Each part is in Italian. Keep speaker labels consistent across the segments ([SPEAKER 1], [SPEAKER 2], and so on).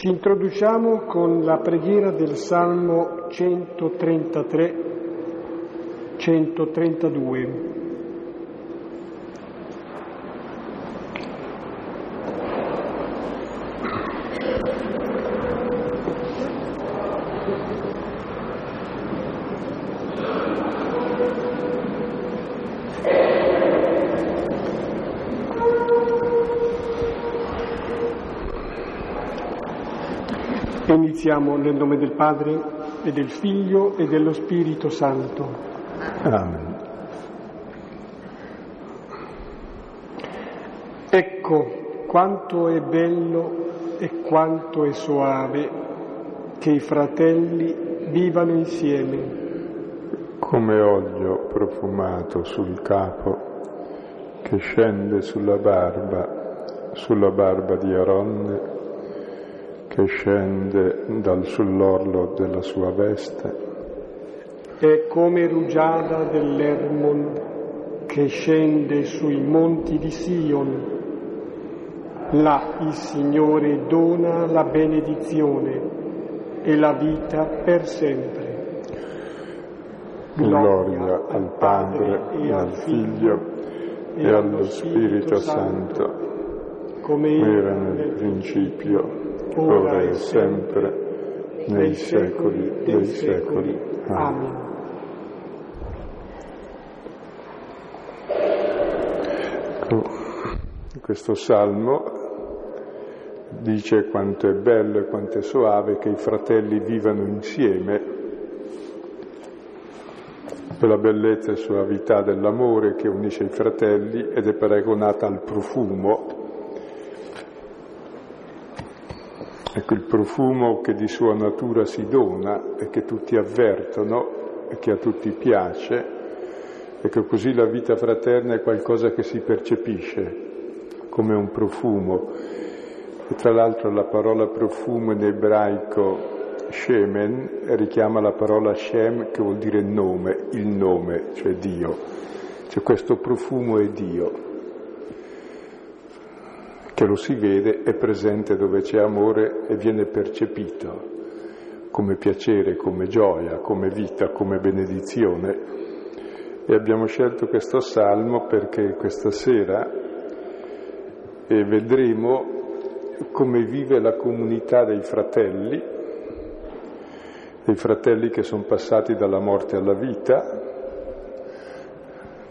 [SPEAKER 1] Ci introduciamo con la preghiera del Salmo 133-132. Iniziamo nel nome del Padre e del Figlio e dello Spirito Santo.
[SPEAKER 2] Amen.
[SPEAKER 1] Ecco quanto è bello e quanto è soave che i fratelli vivano insieme.
[SPEAKER 2] Come olio profumato sul capo che scende sulla barba, sulla barba di Aronne che scende dal sull'orlo della sua veste.
[SPEAKER 1] È come rugiada dell'Ermon che scende sui monti di Sion. Là il Signore dona la benedizione e la vita per sempre.
[SPEAKER 2] Gloria al Padre e al Figlio e allo Spirito Santo, come era nel principio ora e sempre, nei secoli dei secoli. Amen. Ecco, questo salmo dice quanto è bello e quanto è soave che i fratelli vivano insieme per la bellezza e suavità dell'amore che unisce i fratelli ed è paragonata al profumo il profumo che di sua natura si dona e che tutti avvertono e che a tutti piace, ecco così la vita fraterna è qualcosa che si percepisce come un profumo. E tra l'altro la parola profumo in ebraico Shemen richiama la parola Shem che vuol dire nome, il nome, cioè Dio. Cioè questo profumo è Dio che lo si vede, è presente dove c'è amore e viene percepito come piacere, come gioia, come vita, come benedizione. E abbiamo scelto questo salmo perché questa sera vedremo come vive la comunità dei fratelli, dei fratelli che sono passati dalla morte alla vita,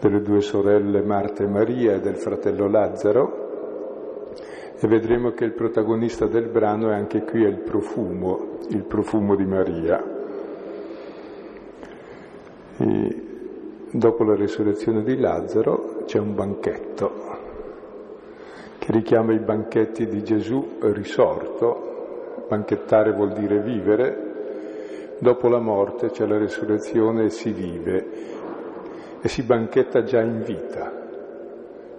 [SPEAKER 2] delle due sorelle Marta e Maria e del fratello Lazzaro, e vedremo che il protagonista del brano è anche qui è il profumo, il profumo di Maria. E dopo la risurrezione di Lazzaro c'è un banchetto che richiama i banchetti di Gesù risorto. Banchettare vuol dire vivere. Dopo la morte c'è la risurrezione e si vive e si banchetta già in vita.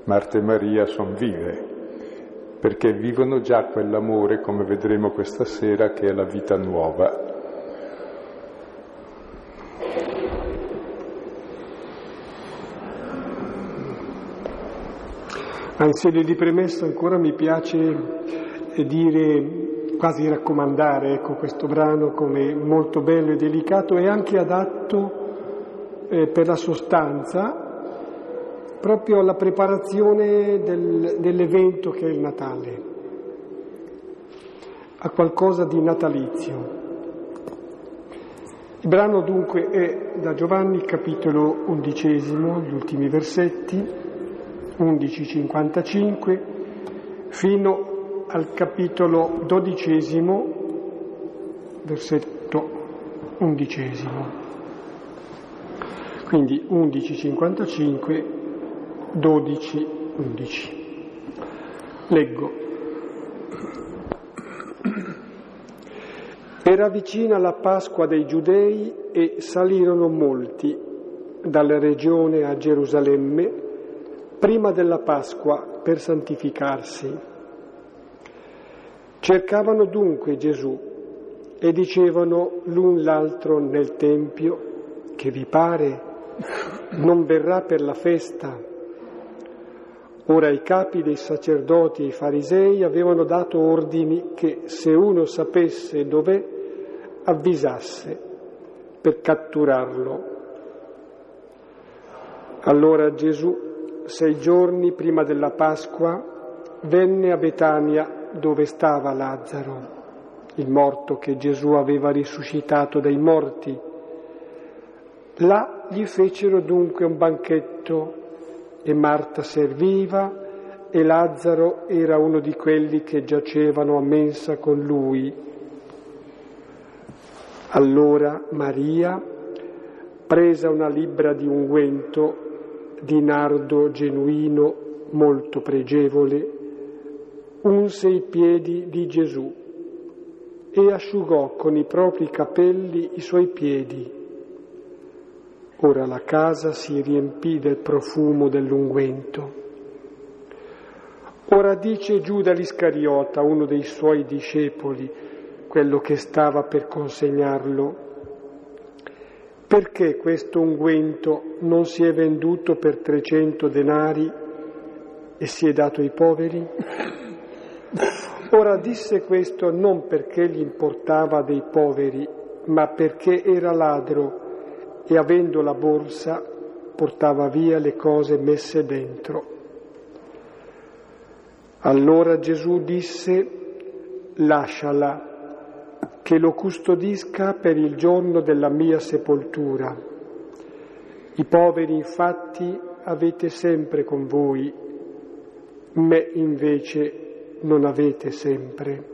[SPEAKER 2] Marta e Maria sono vive, perché vivono già quell'amore, come vedremo questa sera, che è la vita nuova.
[SPEAKER 1] Ma in sede di premessa ancora mi piace dire, quasi raccomandare, ecco, questo brano come molto bello e delicato e anche adatto eh, per la sostanza proprio alla preparazione del, dell'evento che è il Natale, a qualcosa di natalizio. Il brano dunque è da Giovanni capitolo undicesimo, gli ultimi versetti, 11.55, fino al capitolo dodicesimo, versetto undicesimo. Quindi 11.55 12, 11. Leggo. Era vicina la Pasqua dei Giudei e salirono molti dalla regione a Gerusalemme prima della Pasqua per santificarsi. Cercavano dunque Gesù e dicevano l'un l'altro nel Tempio, che vi pare non verrà per la festa Ora i capi dei sacerdoti e i farisei avevano dato ordini che se uno sapesse dov'è, avvisasse per catturarlo. Allora Gesù, sei giorni prima della Pasqua, venne a Betania dove stava Lazzaro, il morto che Gesù aveva risuscitato dai morti. Là gli fecero dunque un banchetto e Marta serviva e Lazzaro era uno di quelli che giacevano a mensa con lui. Allora Maria, presa una libbra di unguento di nardo genuino molto pregevole, unse i piedi di Gesù e asciugò con i propri capelli i suoi piedi Ora la casa si riempì del profumo dell'unguento. Ora dice Giuda l'Iscariota, uno dei suoi discepoli, quello che stava per consegnarlo, perché questo unguento non si è venduto per 300 denari e si è dato ai poveri? Ora disse questo non perché gli importava dei poveri, ma perché era ladro e avendo la borsa portava via le cose messe dentro. Allora Gesù disse, lasciala, che lo custodisca per il giorno della mia sepoltura. I poveri infatti avete sempre con voi, me invece non avete sempre.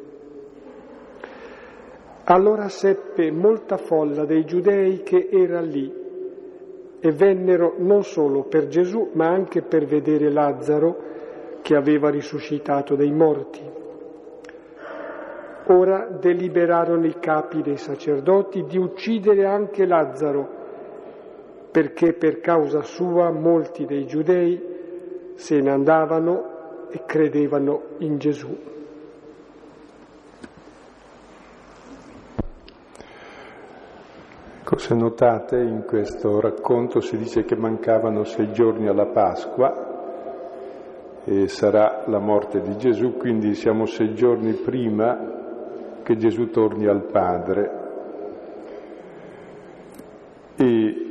[SPEAKER 1] Allora seppe molta folla dei giudei che era lì e vennero non solo per Gesù, ma anche per vedere Lazzaro che aveva risuscitato dai morti. Ora deliberarono i capi dei sacerdoti di uccidere anche Lazzaro, perché per causa sua molti dei giudei se ne andavano e credevano in Gesù.
[SPEAKER 2] Se notate in questo racconto si dice che mancavano sei giorni alla Pasqua e sarà la morte di Gesù, quindi siamo sei giorni prima che Gesù torni al Padre. E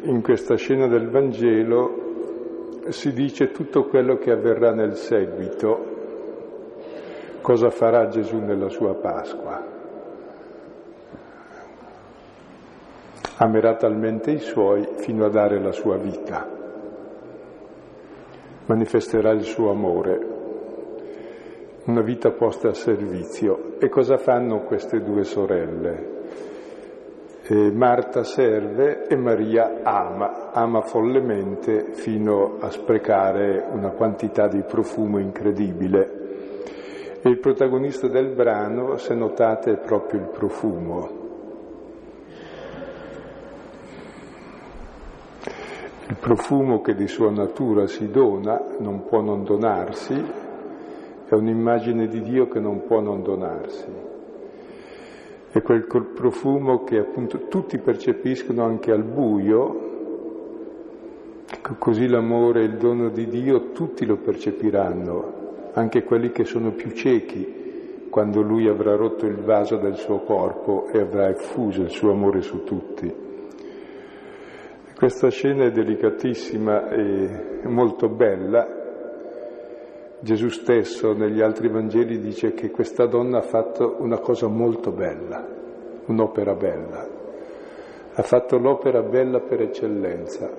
[SPEAKER 2] in questa scena del Vangelo si dice tutto quello che avverrà nel seguito, cosa farà Gesù nella sua Pasqua. Amerà talmente i suoi fino a dare la sua vita, manifesterà il suo amore, una vita posta a servizio. E cosa fanno queste due sorelle? E Marta serve e Maria ama, ama follemente fino a sprecare una quantità di profumo incredibile. E il protagonista del brano, se notate, è proprio il profumo. Il profumo che di sua natura si dona non può non donarsi, è un'immagine di Dio che non può non donarsi. È quel profumo che appunto tutti percepiscono anche al buio, ecco, così l'amore e il dono di Dio tutti lo percepiranno, anche quelli che sono più ciechi, quando Lui avrà rotto il vaso del suo corpo e avrà effuso il suo amore su tutti. Questa scena è delicatissima e molto bella. Gesù stesso negli altri Vangeli dice che questa donna ha fatto una cosa molto bella, un'opera bella. Ha fatto l'opera bella per eccellenza.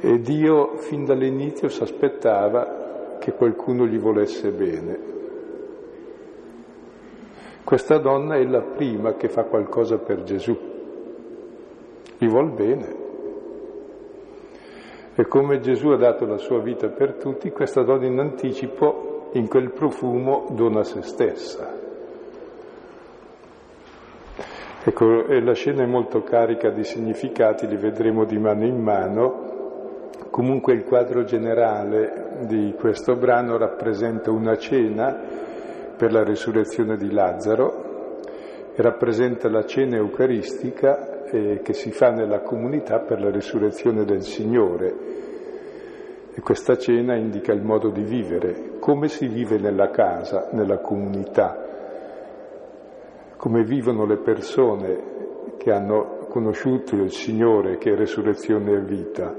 [SPEAKER 2] E Dio fin dall'inizio si aspettava che qualcuno gli volesse bene. Questa donna è la prima che fa qualcosa per Gesù gli vuol bene. E come Gesù ha dato la sua vita per tutti, questa donna in anticipo, in quel profumo, dona se stessa. Ecco, e la scena è molto carica di significati, li vedremo di mano in mano. Comunque il quadro generale di questo brano rappresenta una cena per la risurrezione di Lazzaro, e rappresenta la cena eucaristica eh, che si fa nella comunità per la risurrezione del Signore. E questa cena indica il modo di vivere, come si vive nella casa, nella comunità, come vivono le persone che hanno conosciuto il Signore che è resurrezione e vita.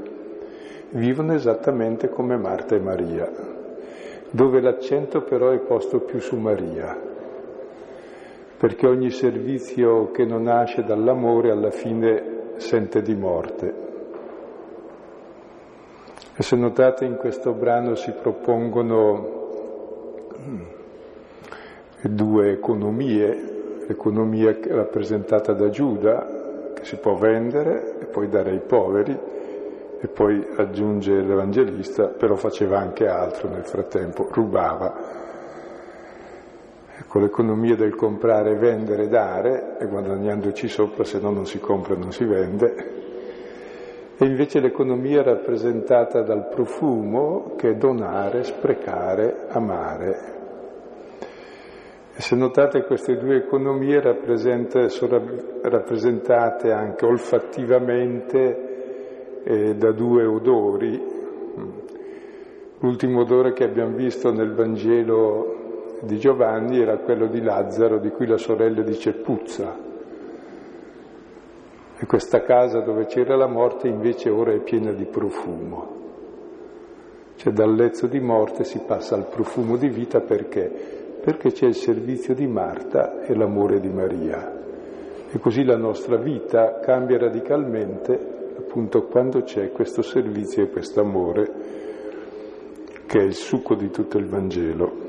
[SPEAKER 2] Vivono esattamente come Marta e Maria, dove l'accento però è posto più su Maria, perché ogni servizio che non nasce dall'amore alla fine sente di morte. E se notate in questo brano si propongono due economie, l'economia rappresentata da Giuda, che si può vendere e poi dare ai poveri, e poi aggiunge l'Evangelista, però faceva anche altro nel frattempo, rubava. Ecco, l'economia del comprare, vendere, dare, e guadagnandoci sopra, se no non si compra, non si vende, e invece l'economia rappresentata dal profumo che è donare, sprecare, amare. E se notate queste due economie sono rappresentate anche olfattivamente eh, da due odori. L'ultimo odore che abbiamo visto nel Vangelo di Giovanni era quello di Lazzaro, di cui la sorella dice puzza. E questa casa dove c'era la morte invece ora è piena di profumo. Cioè dal lezzo di morte si passa al profumo di vita perché? Perché c'è il servizio di Marta e l'amore di Maria. E così la nostra vita cambia radicalmente appunto quando c'è questo servizio e questo amore che è il succo di tutto il Vangelo.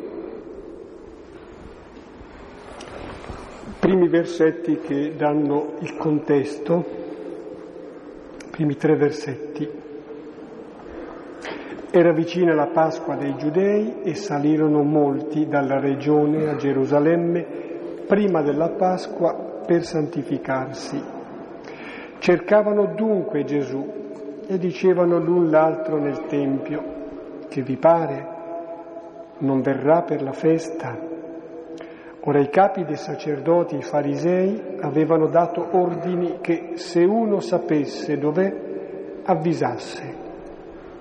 [SPEAKER 1] Primi versetti che danno il contesto, primi tre versetti. Era vicina la Pasqua dei Giudei e salirono molti dalla regione a Gerusalemme prima della Pasqua per santificarsi. Cercavano dunque Gesù e dicevano l'un l'altro nel Tempio, che vi pare? Non verrà per la festa? Ora i capi dei sacerdoti, i farisei, avevano dato ordini che se uno sapesse dov'è, avvisasse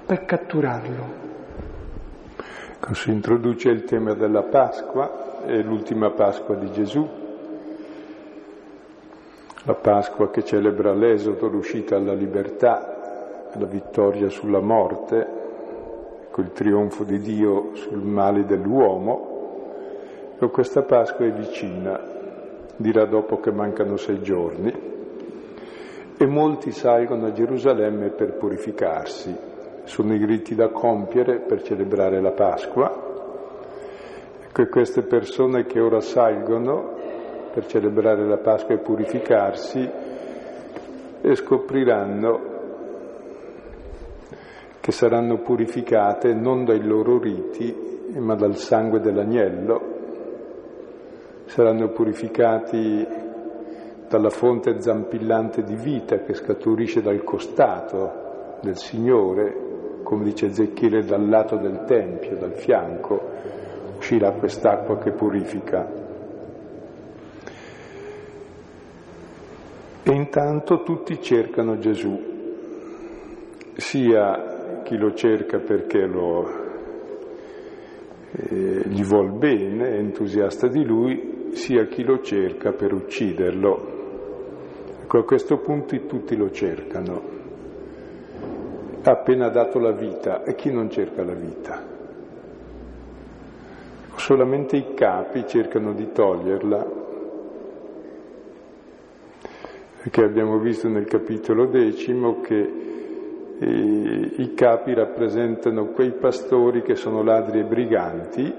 [SPEAKER 1] per catturarlo.
[SPEAKER 2] Si introduce il tema della Pasqua, è l'ultima Pasqua di Gesù, la Pasqua che celebra l'esodo, l'uscita alla libertà, la vittoria sulla morte, il trionfo di Dio sul male dell'uomo Ecco, questa Pasqua è vicina, dirà dopo che mancano sei giorni, e molti salgono a Gerusalemme per purificarsi. Sono i riti da compiere per celebrare la Pasqua. Ecco, queste persone che ora salgono per celebrare la Pasqua e purificarsi e scopriranno che saranno purificate non dai loro riti, ma dal sangue dell'agnello saranno purificati dalla fonte zampillante di vita che scaturisce dal costato del Signore, come dice Ezechiele, dal lato del Tempio, dal fianco, uscirà quest'acqua che purifica. E intanto tutti cercano Gesù, sia chi lo cerca perché lo, eh, gli vuol bene, è entusiasta di lui, sia chi lo cerca per ucciderlo. Ecco, a questo punto tutti lo cercano. Ha appena dato la vita e chi non cerca la vita? Solamente i capi cercano di toglierla, perché abbiamo visto nel capitolo decimo che eh, i capi rappresentano quei pastori che sono ladri e briganti,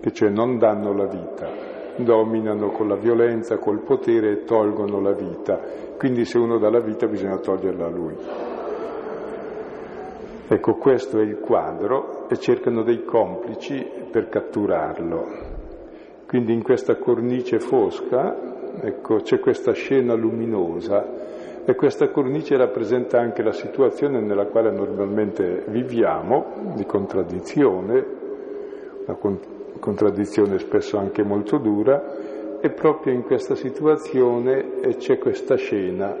[SPEAKER 2] che cioè non danno la vita, dominano con la violenza, col potere e tolgono la vita. Quindi se uno dà la vita bisogna toglierla a lui. Ecco, questo è il quadro e cercano dei complici per catturarlo. Quindi in questa cornice fosca, ecco, c'è questa scena luminosa e questa cornice rappresenta anche la situazione nella quale normalmente viviamo, di contraddizione, una contraddizione spesso anche molto dura, e proprio in questa situazione c'è questa scena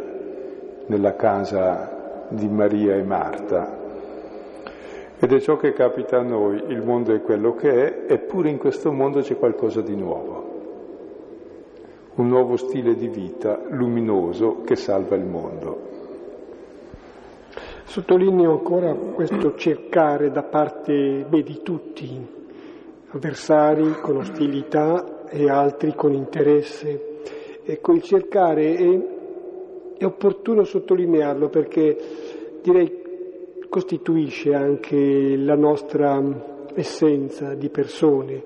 [SPEAKER 2] nella casa di Maria e Marta. Ed è ciò che capita a noi, il mondo è quello che è, eppure in questo mondo c'è qualcosa di nuovo, un nuovo stile di vita luminoso che salva il mondo.
[SPEAKER 1] Sottolineo ancora questo cercare da parte beh, di tutti, avversari con ostilità e altri con interesse. Ecco, il cercare è, è opportuno sottolinearlo perché direi costituisce anche la nostra essenza di persone.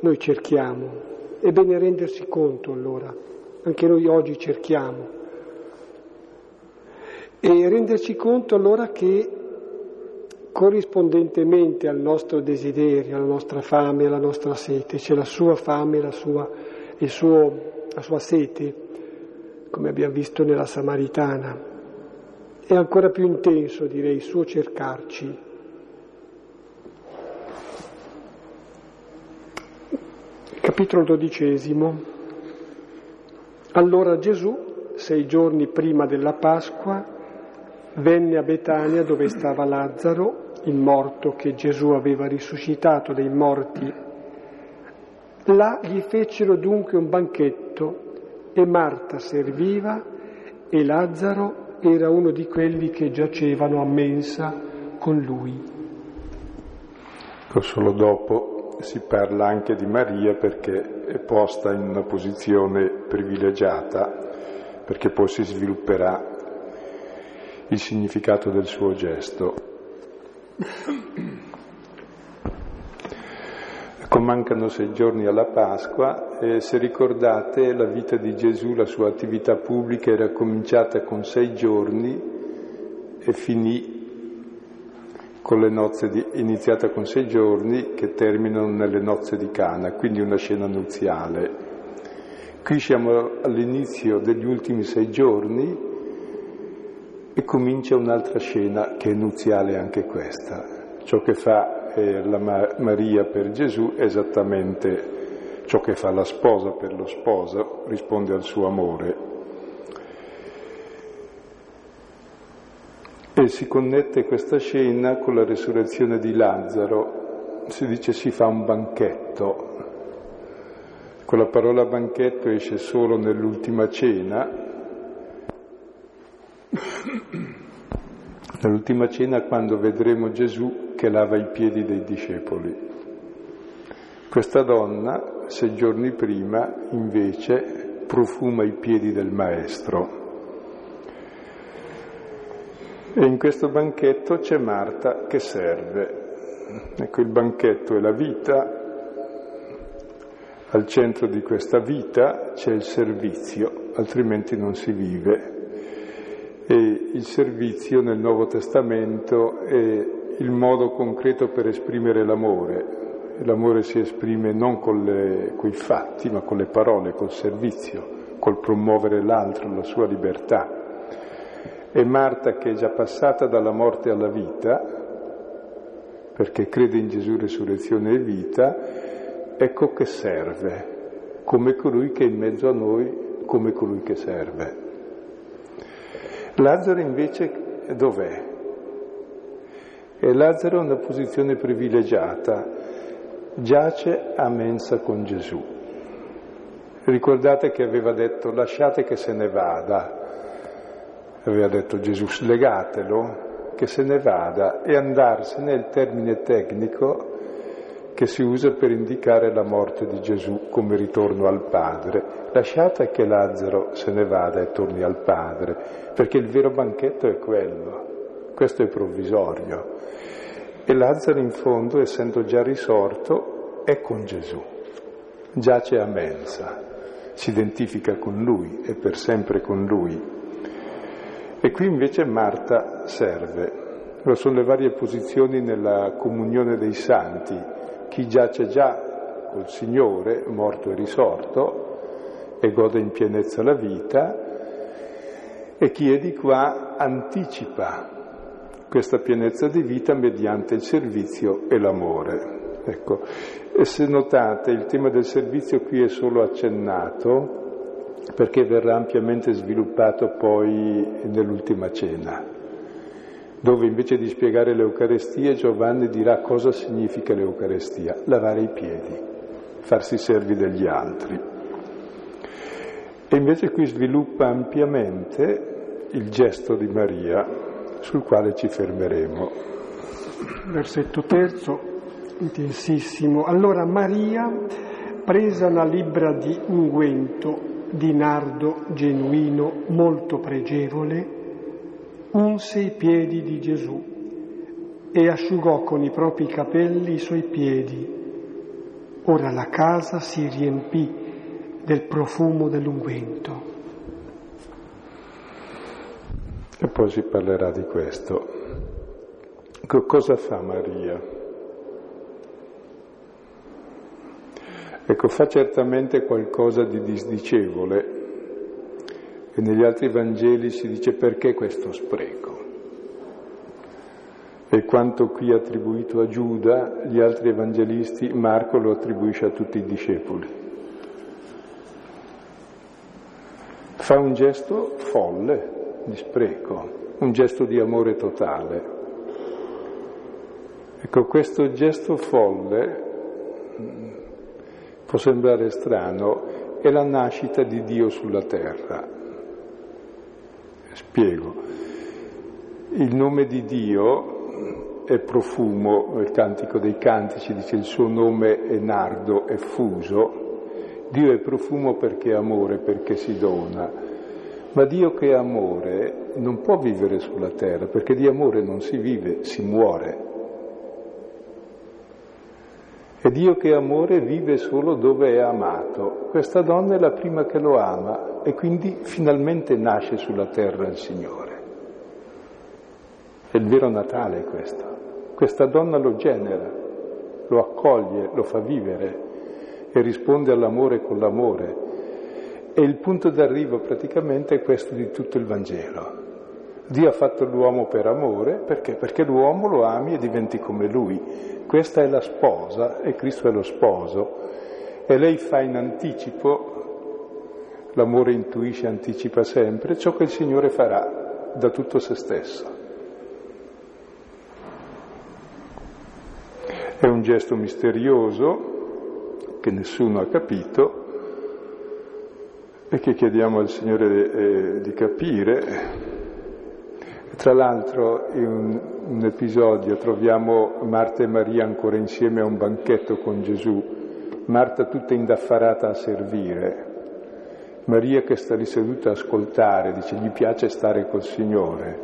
[SPEAKER 1] Noi cerchiamo. È bene rendersi conto allora, anche noi oggi cerchiamo e renderci conto allora che corrispondentemente al nostro desiderio, alla nostra fame, alla nostra sete, c'è la sua fame, la sua, suo, la sua sete, come abbiamo visto nella Samaritana. È ancora più intenso, direi, il suo cercarci. Capitolo dodicesimo. Allora Gesù, sei giorni prima della Pasqua, venne a Betania dove stava Lazzaro, il morto che Gesù aveva risuscitato dai morti. Là gli fecero dunque un banchetto e Marta serviva e Lazzaro era uno di quelli che giacevano a mensa con lui.
[SPEAKER 2] Solo dopo si parla anche di Maria perché è posta in una posizione privilegiata, perché poi si svilupperà il significato del suo gesto. Ecco, mancano sei giorni alla Pasqua e se ricordate la vita di Gesù, la sua attività pubblica era cominciata con sei giorni e finì con le nozze di, iniziata con sei giorni che terminano nelle nozze di Cana, quindi una scena nuziale. Qui siamo all'inizio degli ultimi sei giorni e comincia un'altra scena che è nuziale anche questa. Ciò che fa eh, la Ma- Maria per Gesù è esattamente ciò che fa la sposa per lo sposo, risponde al suo amore. E si connette questa scena con la resurrezione di Lazzaro, si dice si fa un banchetto. Con la parola banchetto esce solo nell'ultima cena, Nell'ultima cena quando vedremo Gesù che lava i piedi dei discepoli. Questa donna, sei giorni prima, invece, profuma i piedi del Maestro. E in questo banchetto c'è Marta che serve. Ecco, il banchetto è la vita, al centro di questa vita c'è il servizio, altrimenti non si vive e il servizio nel Nuovo Testamento è il modo concreto per esprimere l'amore. L'amore si esprime non con i fatti, ma con le parole, col servizio, col promuovere l'altro, la sua libertà. E Marta, che è già passata dalla morte alla vita, perché crede in Gesù resurrezione e vita, ecco che serve, come colui che è in mezzo a noi, come colui che serve. Lazzaro invece dov'è? E Lazzaro ha una posizione privilegiata, giace a mensa con Gesù. Ricordate che aveva detto lasciate che se ne vada, aveva detto Gesù slegatelo, che se ne vada e andarsene il termine tecnico che si usa per indicare la morte di Gesù come ritorno al Padre. Lasciate che Lazzaro se ne vada e torni al Padre, perché il vero banchetto è quello, questo è provvisorio. E Lazzaro in fondo, essendo già risorto, è con Gesù, giace a mensa, si identifica con lui, è per sempre con lui. E qui invece Marta serve. Sono le varie posizioni nella comunione dei santi, chi giace già col Signore, morto e risorto, e gode in pienezza la vita, e chi è di qua anticipa questa pienezza di vita mediante il servizio e l'amore. Ecco, e se notate il tema del servizio qui è solo accennato perché verrà ampiamente sviluppato poi nell'ultima cena. Dove invece di spiegare l'Eucarestia Giovanni dirà cosa significa l'Eucarestia, lavare i piedi, farsi servi degli altri. E invece qui sviluppa ampiamente il gesto di Maria, sul quale ci fermeremo.
[SPEAKER 1] Versetto terzo, intensissimo. Allora Maria, presa la libbra di unguento di nardo genuino molto pregevole, unse i piedi di Gesù e asciugò con i propri capelli i suoi piedi. Ora la casa si riempì del profumo dell'unguento.
[SPEAKER 2] E poi si parlerà di questo. Cosa fa Maria? Ecco, fa certamente qualcosa di disdicevole e negli altri Vangeli si dice perché questo spreco. E quanto qui attribuito a Giuda, gli altri evangelisti, Marco lo attribuisce a tutti i discepoli. Fa un gesto folle di spreco, un gesto di amore totale. Ecco, questo gesto folle può sembrare strano, è la nascita di Dio sulla terra. Spiego. Il nome di Dio è profumo, il cantico dei cantici dice il suo nome è nardo, è fuso. Dio è profumo perché è amore, perché si dona. Ma Dio che è amore non può vivere sulla terra, perché di amore non si vive, si muore. E Dio che amore vive solo dove è amato. Questa donna è la prima che lo ama e quindi finalmente nasce sulla terra il Signore. È il vero Natale questo. Questa donna lo genera, lo accoglie, lo fa vivere e risponde all'amore con l'amore. E il punto d'arrivo praticamente è questo di tutto il Vangelo. Dio ha fatto l'uomo per amore, perché? Perché l'uomo lo ami e diventi come lui. Questa è la sposa e Cristo è lo sposo. E lei fa in anticipo, l'amore intuisce, anticipa sempre, ciò che il Signore farà da tutto se stesso. È un gesto misterioso che nessuno ha capito e che chiediamo al Signore eh, di capire tra l'altro in un, episodio troviamo Marta e Maria ancora insieme a un banchetto con Gesù, Marta tutta indaffarata a servire, Maria che sta lì seduta a ascoltare, dice gli piace stare col Signore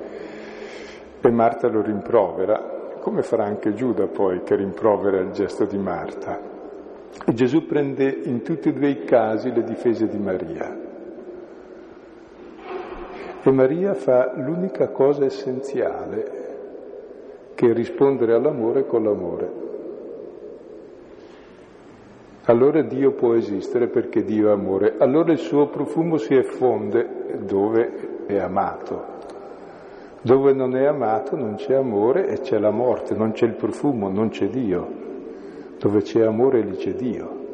[SPEAKER 2] e Marta lo rimprovera, come farà anche Giuda poi che rimprovera il gesto di Marta. E Gesù prende in tutti e due i casi le difese di Maria. E Maria fa l'unica cosa essenziale, che è rispondere all'amore con l'amore. Allora Dio può esistere perché Dio è amore. Allora il suo profumo si effonde dove è amato. Dove non è amato non c'è amore e c'è la morte, non c'è il profumo, non c'è Dio. Dove c'è amore lì c'è Dio.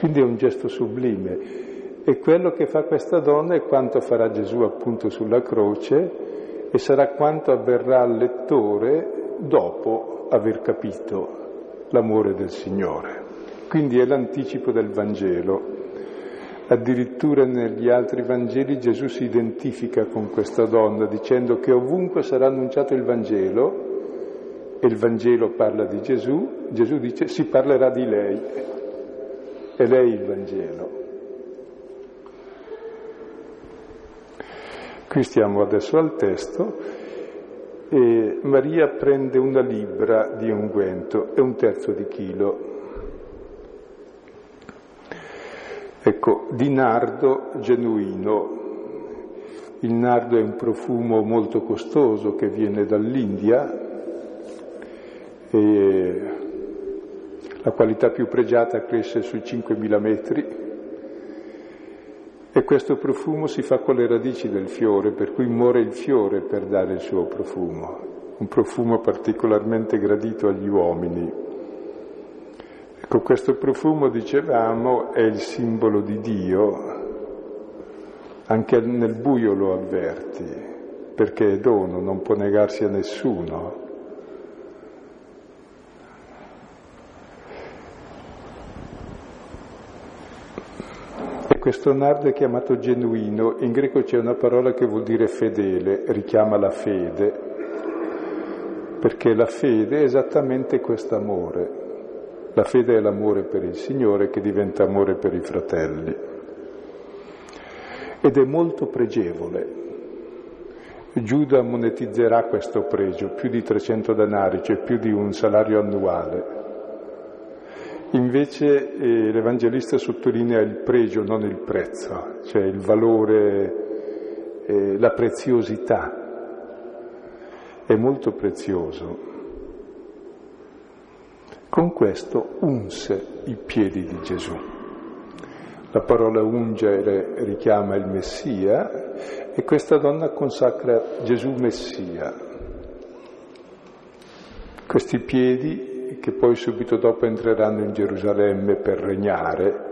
[SPEAKER 2] Quindi è un gesto sublime e quello che fa questa donna è quanto farà Gesù appunto sulla croce e sarà quanto avverrà al lettore dopo aver capito l'amore del Signore. Quindi è l'anticipo del Vangelo. Addirittura negli altri Vangeli Gesù si identifica con questa donna dicendo che ovunque sarà annunciato il Vangelo, e il Vangelo parla di Gesù, Gesù dice si parlerà di lei, è lei il Vangelo. Qui stiamo adesso al testo e Maria prende una libbra di unguento e un terzo di chilo. Ecco, di nardo genuino. Il nardo è un profumo molto costoso che viene dall'India e la qualità più pregiata cresce sui 5.000 metri e questo profumo si fa con le radici del fiore, per cui muore il fiore per dare il suo profumo, un profumo particolarmente gradito agli uomini. Ecco, questo profumo, dicevamo, è il simbolo di Dio, anche nel buio lo avverti, perché è dono, non può negarsi a nessuno. E questo nardo è chiamato genuino, in greco c'è una parola che vuol dire fedele, richiama la fede, perché la fede è esattamente questo amore. La fede è l'amore per il Signore che diventa amore per i fratelli. Ed è molto pregevole. Giuda monetizzerà questo pregio, più di 300 denari, cioè più di un salario annuale. Invece eh, l'Evangelista sottolinea il pregio, non il prezzo, cioè il valore, eh, la preziosità. È molto prezioso. Con questo unse i piedi di Gesù. La parola ungere richiama il Messia e questa donna consacra Gesù Messia. Questi piedi che poi subito dopo entreranno in Gerusalemme per regnare,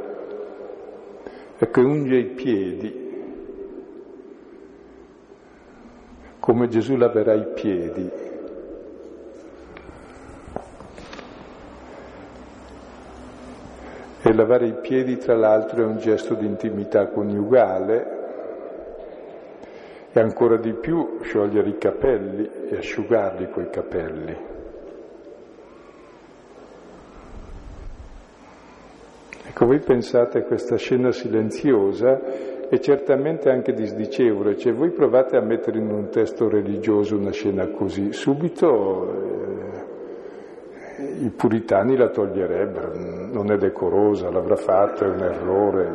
[SPEAKER 2] ecco unge i piedi come Gesù laverà i piedi E lavare i piedi, tra l'altro, è un gesto di intimità coniugale e ancora di più sciogliere i capelli e asciugarli quei capelli. Ecco, voi pensate a questa scena silenziosa e certamente anche disdicevole, cioè voi provate a mettere in un testo religioso una scena così, subito eh, i puritani la toglierebbero, non è decorosa, l'avrà fatto, è un errore.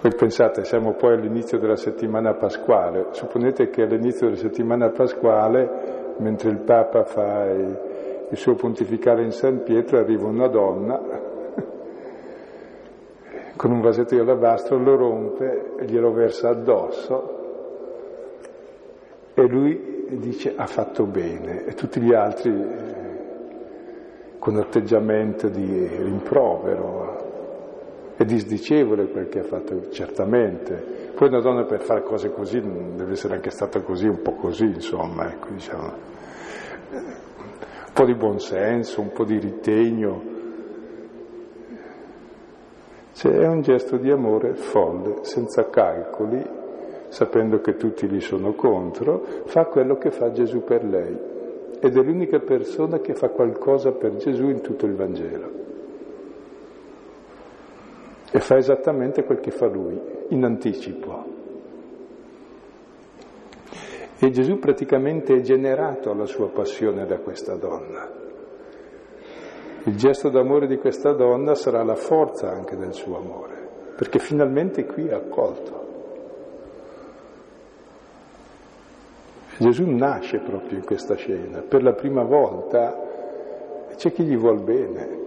[SPEAKER 2] Voi pensate, siamo poi all'inizio della settimana pasquale, supponete che all'inizio della settimana pasquale, mentre il Papa fa il, il suo pontificale in San Pietro, arriva una donna con un vasetto di alabastro, lo rompe glielo versa addosso e lui dice ha fatto bene e tutti gli altri eh, con atteggiamento di rimprovero è disdicevole quel che ha fatto certamente poi una donna per fare cose così deve essere anche stata così un po' così insomma ecco, diciamo. Po' di buonsenso un po' di ritegno cioè, è un gesto di amore folle senza calcoli sapendo che tutti gli sono contro, fa quello che fa Gesù per lei ed è l'unica persona che fa qualcosa per Gesù in tutto il Vangelo. E fa esattamente quel che fa lui, in anticipo. E Gesù praticamente è generato alla sua passione da questa donna. Il gesto d'amore di questa donna sarà la forza anche del suo amore, perché finalmente qui è accolto. Gesù nasce proprio in questa scena, per la prima volta c'è chi gli vuol bene.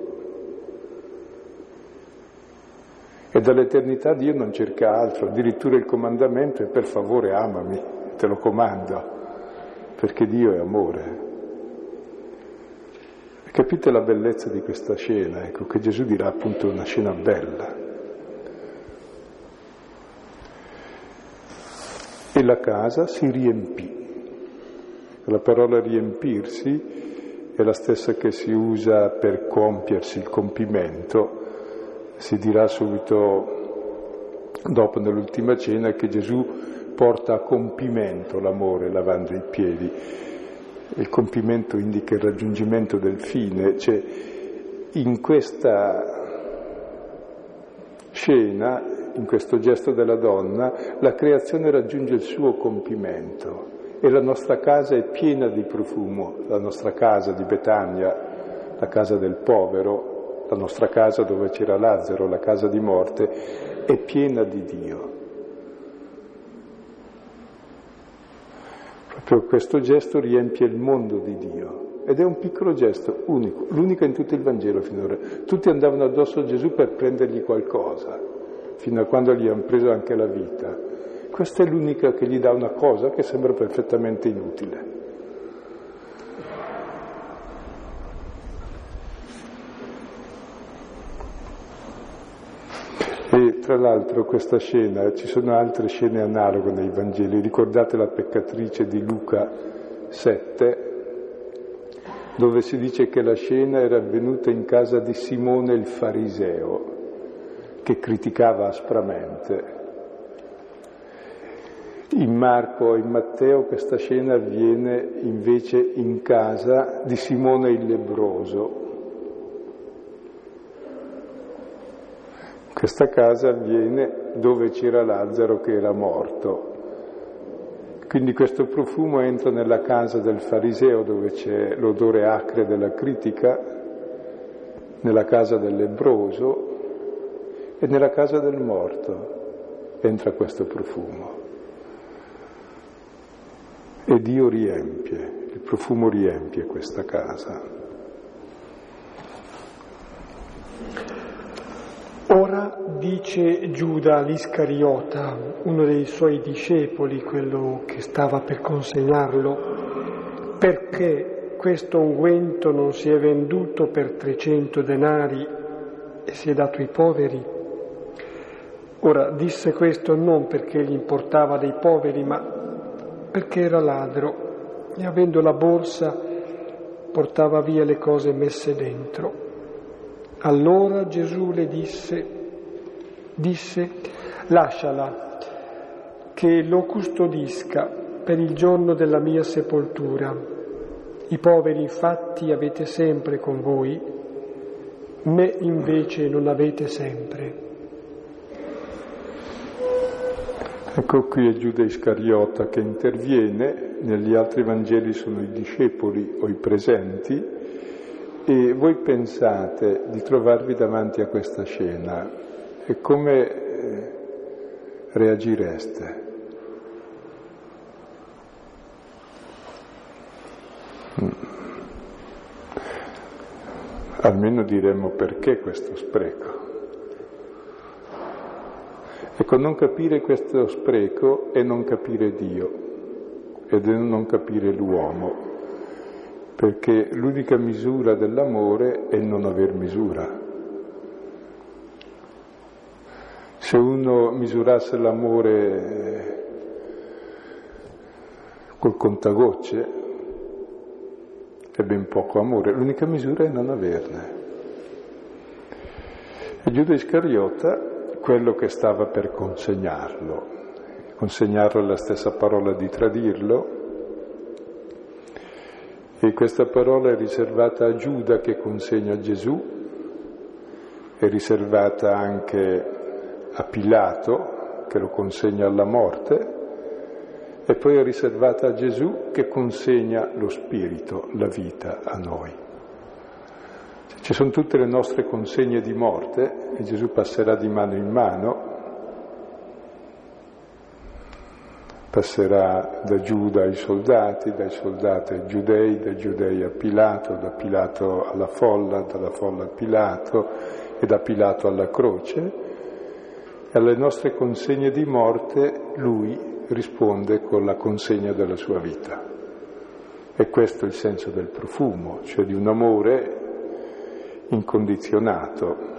[SPEAKER 2] E dall'eternità Dio non cerca altro, addirittura il comandamento è per favore amami, te lo comando, perché Dio è amore. Capite la bellezza di questa scena, ecco, che Gesù dirà appunto una scena bella. E la casa si riempì. La parola riempirsi è la stessa che si usa per compiersi, il compimento. Si dirà subito dopo nell'ultima cena che Gesù porta a compimento l'amore lavando i piedi. Il compimento indica il raggiungimento del fine, cioè in questa scena, in questo gesto della donna, la creazione raggiunge il suo compimento e la nostra casa è piena di profumo, la nostra casa di Betania, la casa del povero, la nostra casa dove c'era Lazzaro, la casa di morte, è piena di Dio. Questo gesto riempie il mondo di Dio ed è un piccolo gesto, unico, l'unico in tutto il Vangelo finora. Tutti andavano addosso a Gesù per prendergli qualcosa, fino a quando gli hanno preso anche la vita. Questa è l'unica che gli dà una cosa che sembra perfettamente inutile. E tra l'altro questa scena, ci sono altre scene analoghe nei Vangeli, ricordate la peccatrice di Luca 7, dove si dice che la scena era avvenuta in casa di Simone il fariseo, che criticava aspramente. In Marco e in Matteo questa scena avviene invece in casa di Simone il lebroso. Questa casa avviene dove c'era Lazzaro che era morto. Quindi questo profumo entra nella casa del fariseo dove c'è l'odore acre della critica, nella casa del lebroso e nella casa del morto entra questo profumo. E Dio riempie, il profumo riempie questa casa.
[SPEAKER 1] Ora dice Giuda l'Iscariota, uno dei suoi discepoli, quello che stava per consegnarlo, perché questo unguento non si è venduto per 300 denari e si è dato ai poveri? Ora disse questo non perché gli importava dei poveri, ma perché era ladro e avendo la borsa portava via le cose messe dentro. Allora Gesù le disse, disse, lasciala, che lo custodisca per il giorno della mia sepoltura. I poveri infatti avete sempre con voi, me invece non avete sempre.
[SPEAKER 2] Ecco qui è Giuda Iscariota che interviene, negli altri Vangeli sono i discepoli o i presenti, e voi pensate di trovarvi davanti a questa scena e come eh, reagireste? Mm. Almeno diremmo perché questo spreco. Ecco, non capire questo spreco è non capire Dio ed è non capire l'uomo perché l'unica misura dell'amore è non aver misura. Se uno misurasse l'amore col contagocce è ben poco amore, l'unica misura è non averne. E Giuda Iscariota, quello che stava per consegnarlo, consegnarlo è la stessa parola di tradirlo, e questa parola è riservata a Giuda che consegna Gesù, è riservata anche a Pilato che lo consegna alla morte e poi è riservata a Gesù che consegna lo spirito, la vita a noi. Ci sono tutte le nostre consegne di morte e Gesù passerà di mano in mano passerà da Giuda ai soldati, dai soldati ai giudei, dai giudei a Pilato, da Pilato alla folla, dalla folla a Pilato e da Pilato alla croce. E alle nostre consegne di morte lui risponde con la consegna della sua vita. E questo è il senso del profumo, cioè di un amore incondizionato,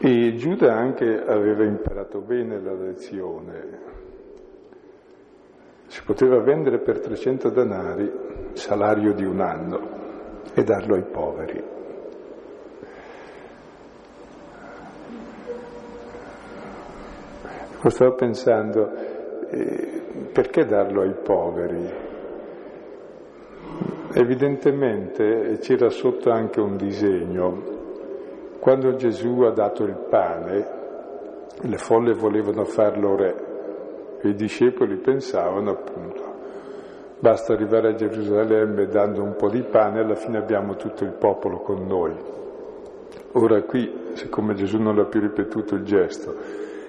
[SPEAKER 2] E Giuda anche aveva imparato bene la lezione. Si poteva vendere per 300 denari salario di un anno e darlo ai poveri. stavo pensando, eh, perché darlo ai poveri? Evidentemente c'era sotto anche un disegno quando Gesù ha dato il pane, le folle volevano farlo re i discepoli pensavano appunto, basta arrivare a Gerusalemme dando un po' di pane, alla fine abbiamo tutto il popolo con noi. Ora qui, siccome Gesù non l'ha più ripetuto il gesto,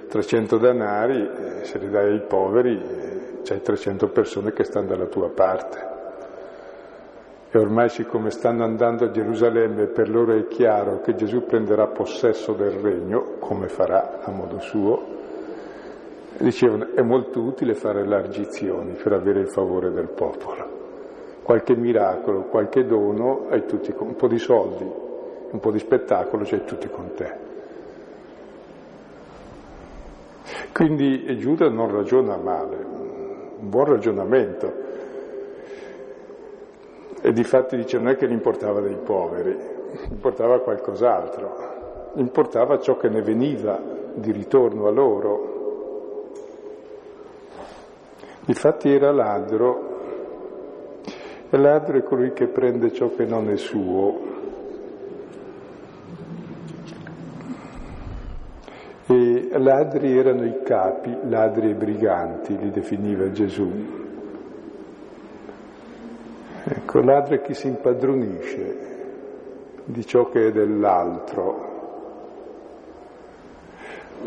[SPEAKER 2] 300 denari, eh, se li dai ai poveri, eh, c'hai 300 persone che stanno dalla tua parte. E ormai siccome stanno andando a Gerusalemme, per loro è chiaro che Gesù prenderà possesso del regno, come farà a modo suo, dicevano è molto utile fare largizioni per avere il favore del popolo. Qualche miracolo, qualche dono, hai tutti un po' di soldi un po' di spettacolo, c'è tutti con te. Quindi Giuda non ragiona male, un buon ragionamento. E di fatti dice non è che gli importava dei poveri, importava qualcos'altro, importava ciò che ne veniva di ritorno a loro. Infatti era ladro, e ladro è colui che prende ciò che non è suo E ladri erano i capi, ladri e briganti, li definiva Gesù. Ecco, ladro è chi si impadronisce di ciò che è dell'altro.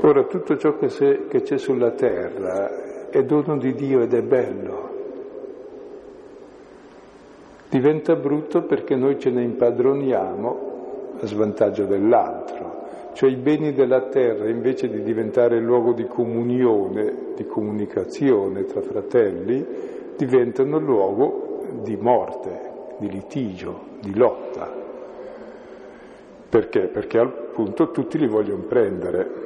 [SPEAKER 2] Ora, tutto ciò che, se, che c'è sulla terra è dono di Dio ed è bello. Diventa brutto perché noi ce ne impadroniamo a svantaggio dell'altro cioè i beni della terra invece di diventare luogo di comunione, di comunicazione tra fratelli, diventano luogo di morte, di litigio, di lotta. Perché? Perché appunto tutti li vogliono prendere.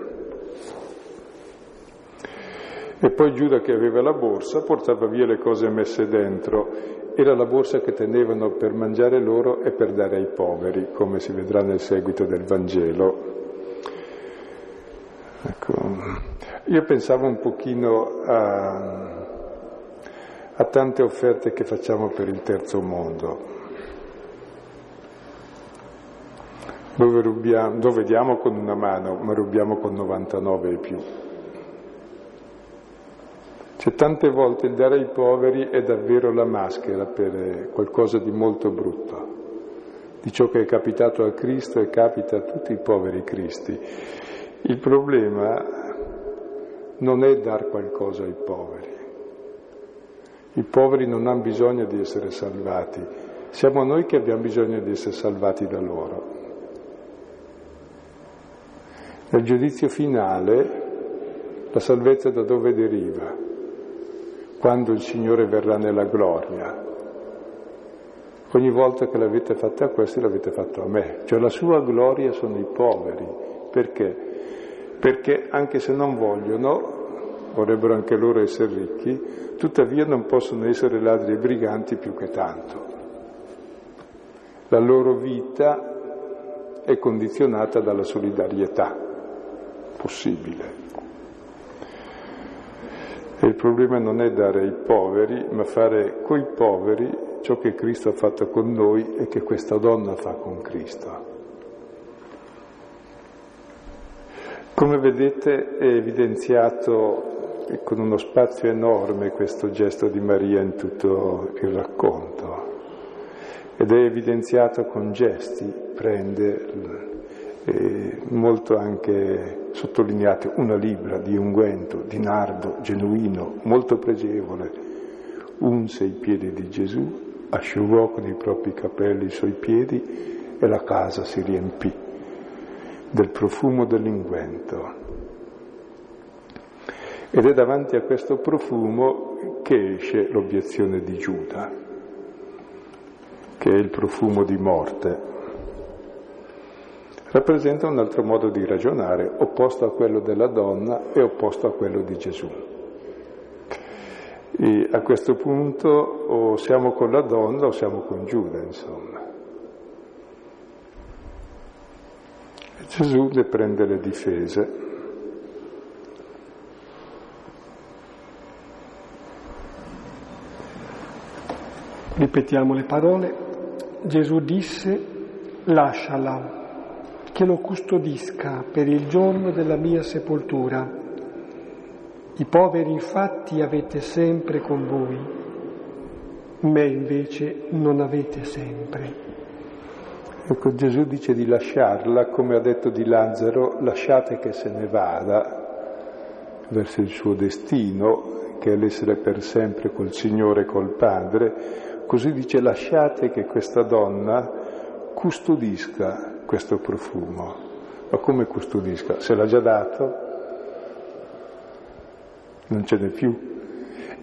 [SPEAKER 2] E poi Giuda che aveva la borsa portava via le cose messe dentro. Era la borsa che tenevano per mangiare loro e per dare ai poveri, come si vedrà nel seguito del Vangelo. Ecco, io pensavo un pochino a, a tante offerte che facciamo per il terzo mondo, dove, rubiamo, dove diamo con una mano, ma rubiamo con 99 e più. C'è tante volte il dare ai poveri è davvero la maschera per qualcosa di molto brutto, di ciò che è capitato a Cristo e capita a tutti i poveri Cristi. Il problema non è dar qualcosa ai poveri. I poveri non hanno bisogno di essere salvati, siamo noi che abbiamo bisogno di essere salvati da loro. Nel giudizio finale la salvezza da dove deriva? Quando il Signore verrà nella gloria. Ogni volta che l'avete fatta a questi l'avete fatto a me. Cioè la sua gloria sono i poveri. Perché? perché anche se non vogliono, vorrebbero anche loro essere ricchi, tuttavia non possono essere ladri e briganti più che tanto. La loro vita è condizionata dalla solidarietà possibile. E il problema non è dare ai poveri, ma fare coi poveri ciò che Cristo ha fatto con noi e che questa donna fa con Cristo. Come vedete è evidenziato con uno spazio enorme questo gesto di Maria in tutto il racconto. Ed è evidenziato con gesti, prende molto anche sottolineato una libra di unguento, di nardo genuino, molto pregevole, unse i piedi di Gesù, asciugò con i propri capelli i suoi piedi e la casa si riempì del profumo dell'inguento. Ed è davanti a questo profumo che esce l'obiezione di Giuda, che è il profumo di morte. Rappresenta un altro modo di ragionare, opposto a quello della donna e opposto a quello di Gesù. E a questo punto o siamo con la donna o siamo con Giuda, insomma. Gesù ne prende le difese.
[SPEAKER 1] Ripetiamo le parole. Gesù disse, lasciala, che lo custodisca per il giorno della mia sepoltura. I poveri infatti avete sempre con voi, me invece non avete sempre.
[SPEAKER 2] Ecco, Gesù dice di lasciarla, come ha detto di Lazzaro, lasciate che se ne vada verso il suo destino, che è l'essere per sempre col Signore e col Padre. Così dice lasciate che questa donna custodisca questo profumo. Ma come custodisca? Se l'ha già dato? Non ce n'è più.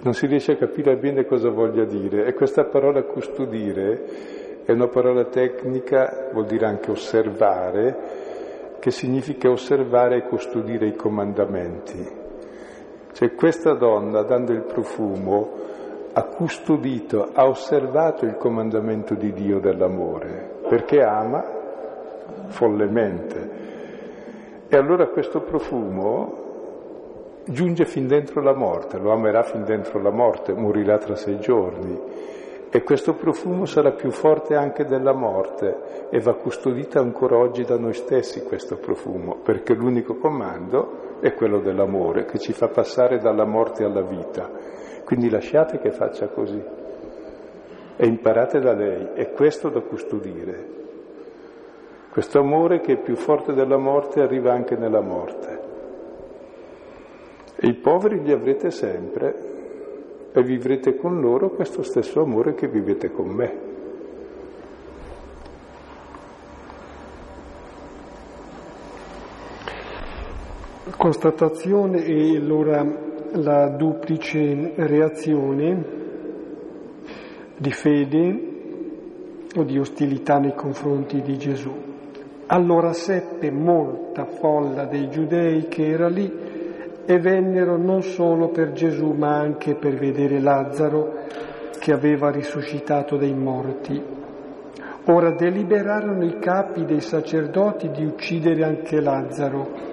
[SPEAKER 2] Non si riesce a capire bene cosa voglia dire. E questa parola custodire È una parola tecnica, vuol dire anche osservare, che significa osservare e custodire i comandamenti. Cioè questa donna, dando il profumo, ha custodito, ha osservato il comandamento di Dio dell'amore, perché ama follemente. E allora questo profumo giunge fin dentro la morte, lo amerà fin dentro la morte, morirà tra sei giorni e questo profumo sarà più forte anche della morte e va custodita ancora oggi da noi stessi questo profumo, perché l'unico comando è quello dell'amore che ci fa passare dalla morte alla vita. Quindi lasciate che faccia così e imparate da lei, è questo da custodire. Questo amore che è più forte della morte arriva anche nella morte. E i poveri li avrete sempre, e vivrete con loro questo stesso amore che vivete con me.
[SPEAKER 1] Constatazione e allora la duplice reazione di fede o di ostilità nei confronti di Gesù. Allora seppe molta folla dei giudei che era lì e vennero non solo per Gesù ma anche per vedere Lazzaro che aveva risuscitato dai morti. Ora deliberarono i capi dei sacerdoti di uccidere anche Lazzaro,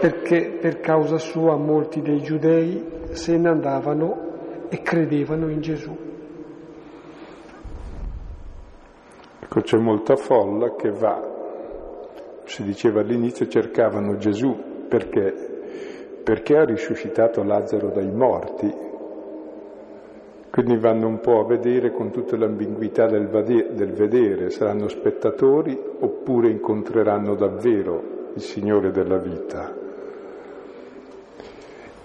[SPEAKER 1] perché per causa sua molti dei giudei se ne andavano e credevano in Gesù.
[SPEAKER 2] Ecco, c'è molta folla che va, si diceva all'inizio, cercavano Gesù perché perché ha risuscitato Lazzaro dai morti. Quindi vanno un po' a vedere con tutta l'ambiguità del, vedere, saranno spettatori oppure incontreranno davvero il Signore della vita.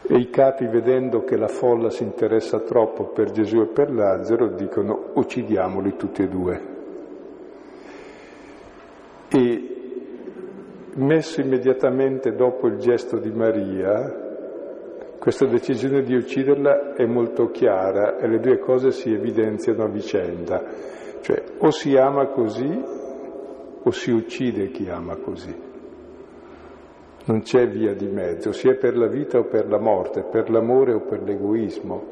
[SPEAKER 2] E i capi, vedendo che la folla si interessa troppo per Gesù e per Lazzaro, dicono uccidiamoli tutti e due. E messo immediatamente dopo il gesto di Maria, questa decisione di ucciderla è molto chiara e le due cose si evidenziano a vicenda, cioè o si ama così o si uccide chi ama così. Non c'è via di mezzo, sia per la vita o per la morte, per l'amore o per l'egoismo,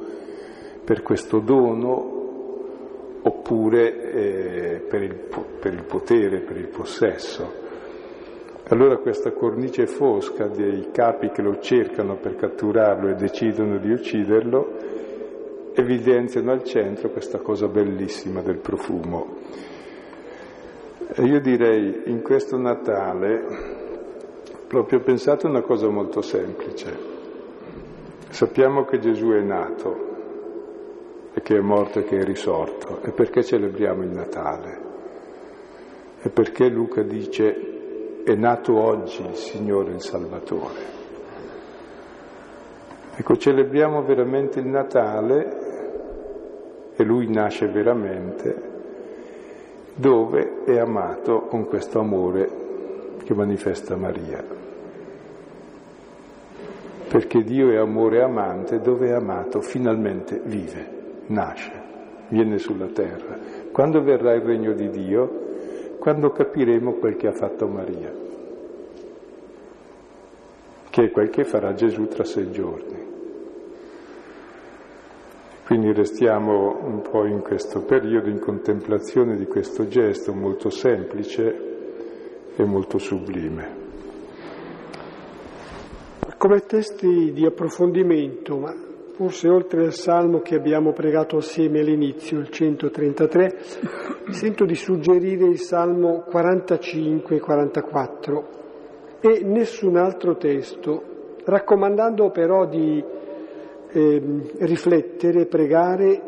[SPEAKER 2] per questo dono oppure eh, per, il, per il potere, per il possesso. Allora questa cornice fosca dei capi che lo cercano per catturarlo e decidono di ucciderlo evidenziano al centro questa cosa bellissima del profumo. E io direi in questo Natale proprio pensate una cosa molto semplice. Sappiamo che Gesù è nato e che è morto e che è risorto. E perché celebriamo il Natale? E perché Luca dice è nato oggi il Signore il Salvatore. Ecco, celebriamo veramente il Natale e Lui nasce veramente dove è amato con questo amore che manifesta Maria. Perché Dio è amore amante, dove è amato finalmente vive, nasce, viene sulla terra. Quando verrà il regno di Dio, quando capiremo quel che ha fatto Maria, che è quel che farà Gesù tra sei giorni. Quindi restiamo un po' in questo periodo in contemplazione di questo gesto molto semplice e molto sublime.
[SPEAKER 1] Come testi di approfondimento, ma forse oltre al salmo che abbiamo pregato assieme all'inizio, il 133, sento di suggerire il salmo 45 44 e nessun altro testo, raccomandando però di eh, riflettere, pregare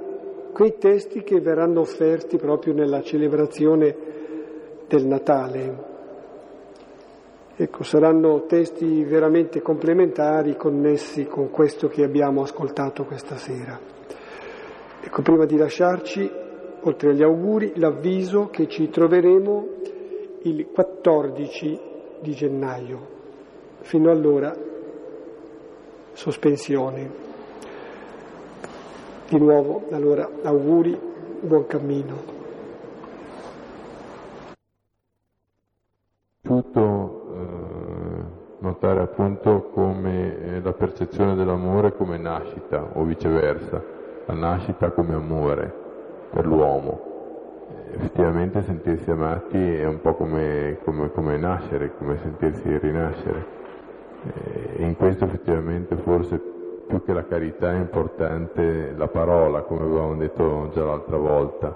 [SPEAKER 1] quei testi che verranno offerti proprio nella celebrazione del Natale. Ecco, saranno testi veramente complementari connessi con questo che abbiamo ascoltato questa sera. Ecco, prima di lasciarci, oltre agli auguri, l'avviso che ci troveremo il 14 di gennaio. Fino allora, sospensione. Di nuovo, allora, auguri, buon cammino.
[SPEAKER 3] Tutto notare appunto come eh, la percezione dell'amore come nascita o viceversa, la nascita come amore per l'uomo. Effettivamente sentirsi amati è un po' come, come, come nascere, come sentirsi rinascere. E in questo effettivamente forse più che la carità è importante la parola, come avevamo detto già l'altra volta,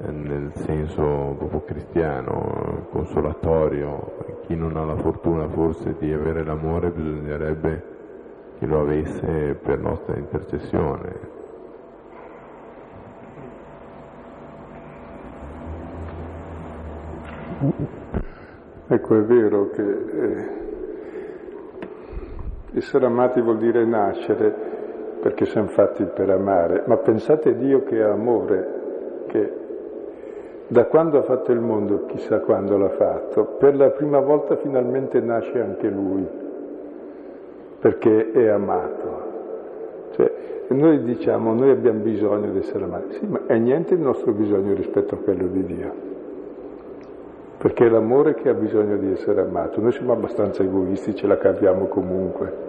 [SPEAKER 3] eh, nel senso proprio cristiano, consolatorio. Chi non ha la fortuna forse di avere l'amore bisognerebbe che lo avesse per nostra intercessione.
[SPEAKER 2] Ecco, è vero che eh, essere amati vuol dire nascere, perché siamo fatti per amare, ma pensate Dio che è amore, che da quando ha fatto il mondo, chissà quando l'ha fatto, per la prima volta finalmente nasce anche Lui, perché è amato. Cioè, noi diciamo, noi abbiamo bisogno di essere amati, sì, ma è niente il nostro bisogno rispetto a quello di Dio, perché è l'amore che ha bisogno di essere amato, noi siamo abbastanza egoisti, ce la caviamo comunque.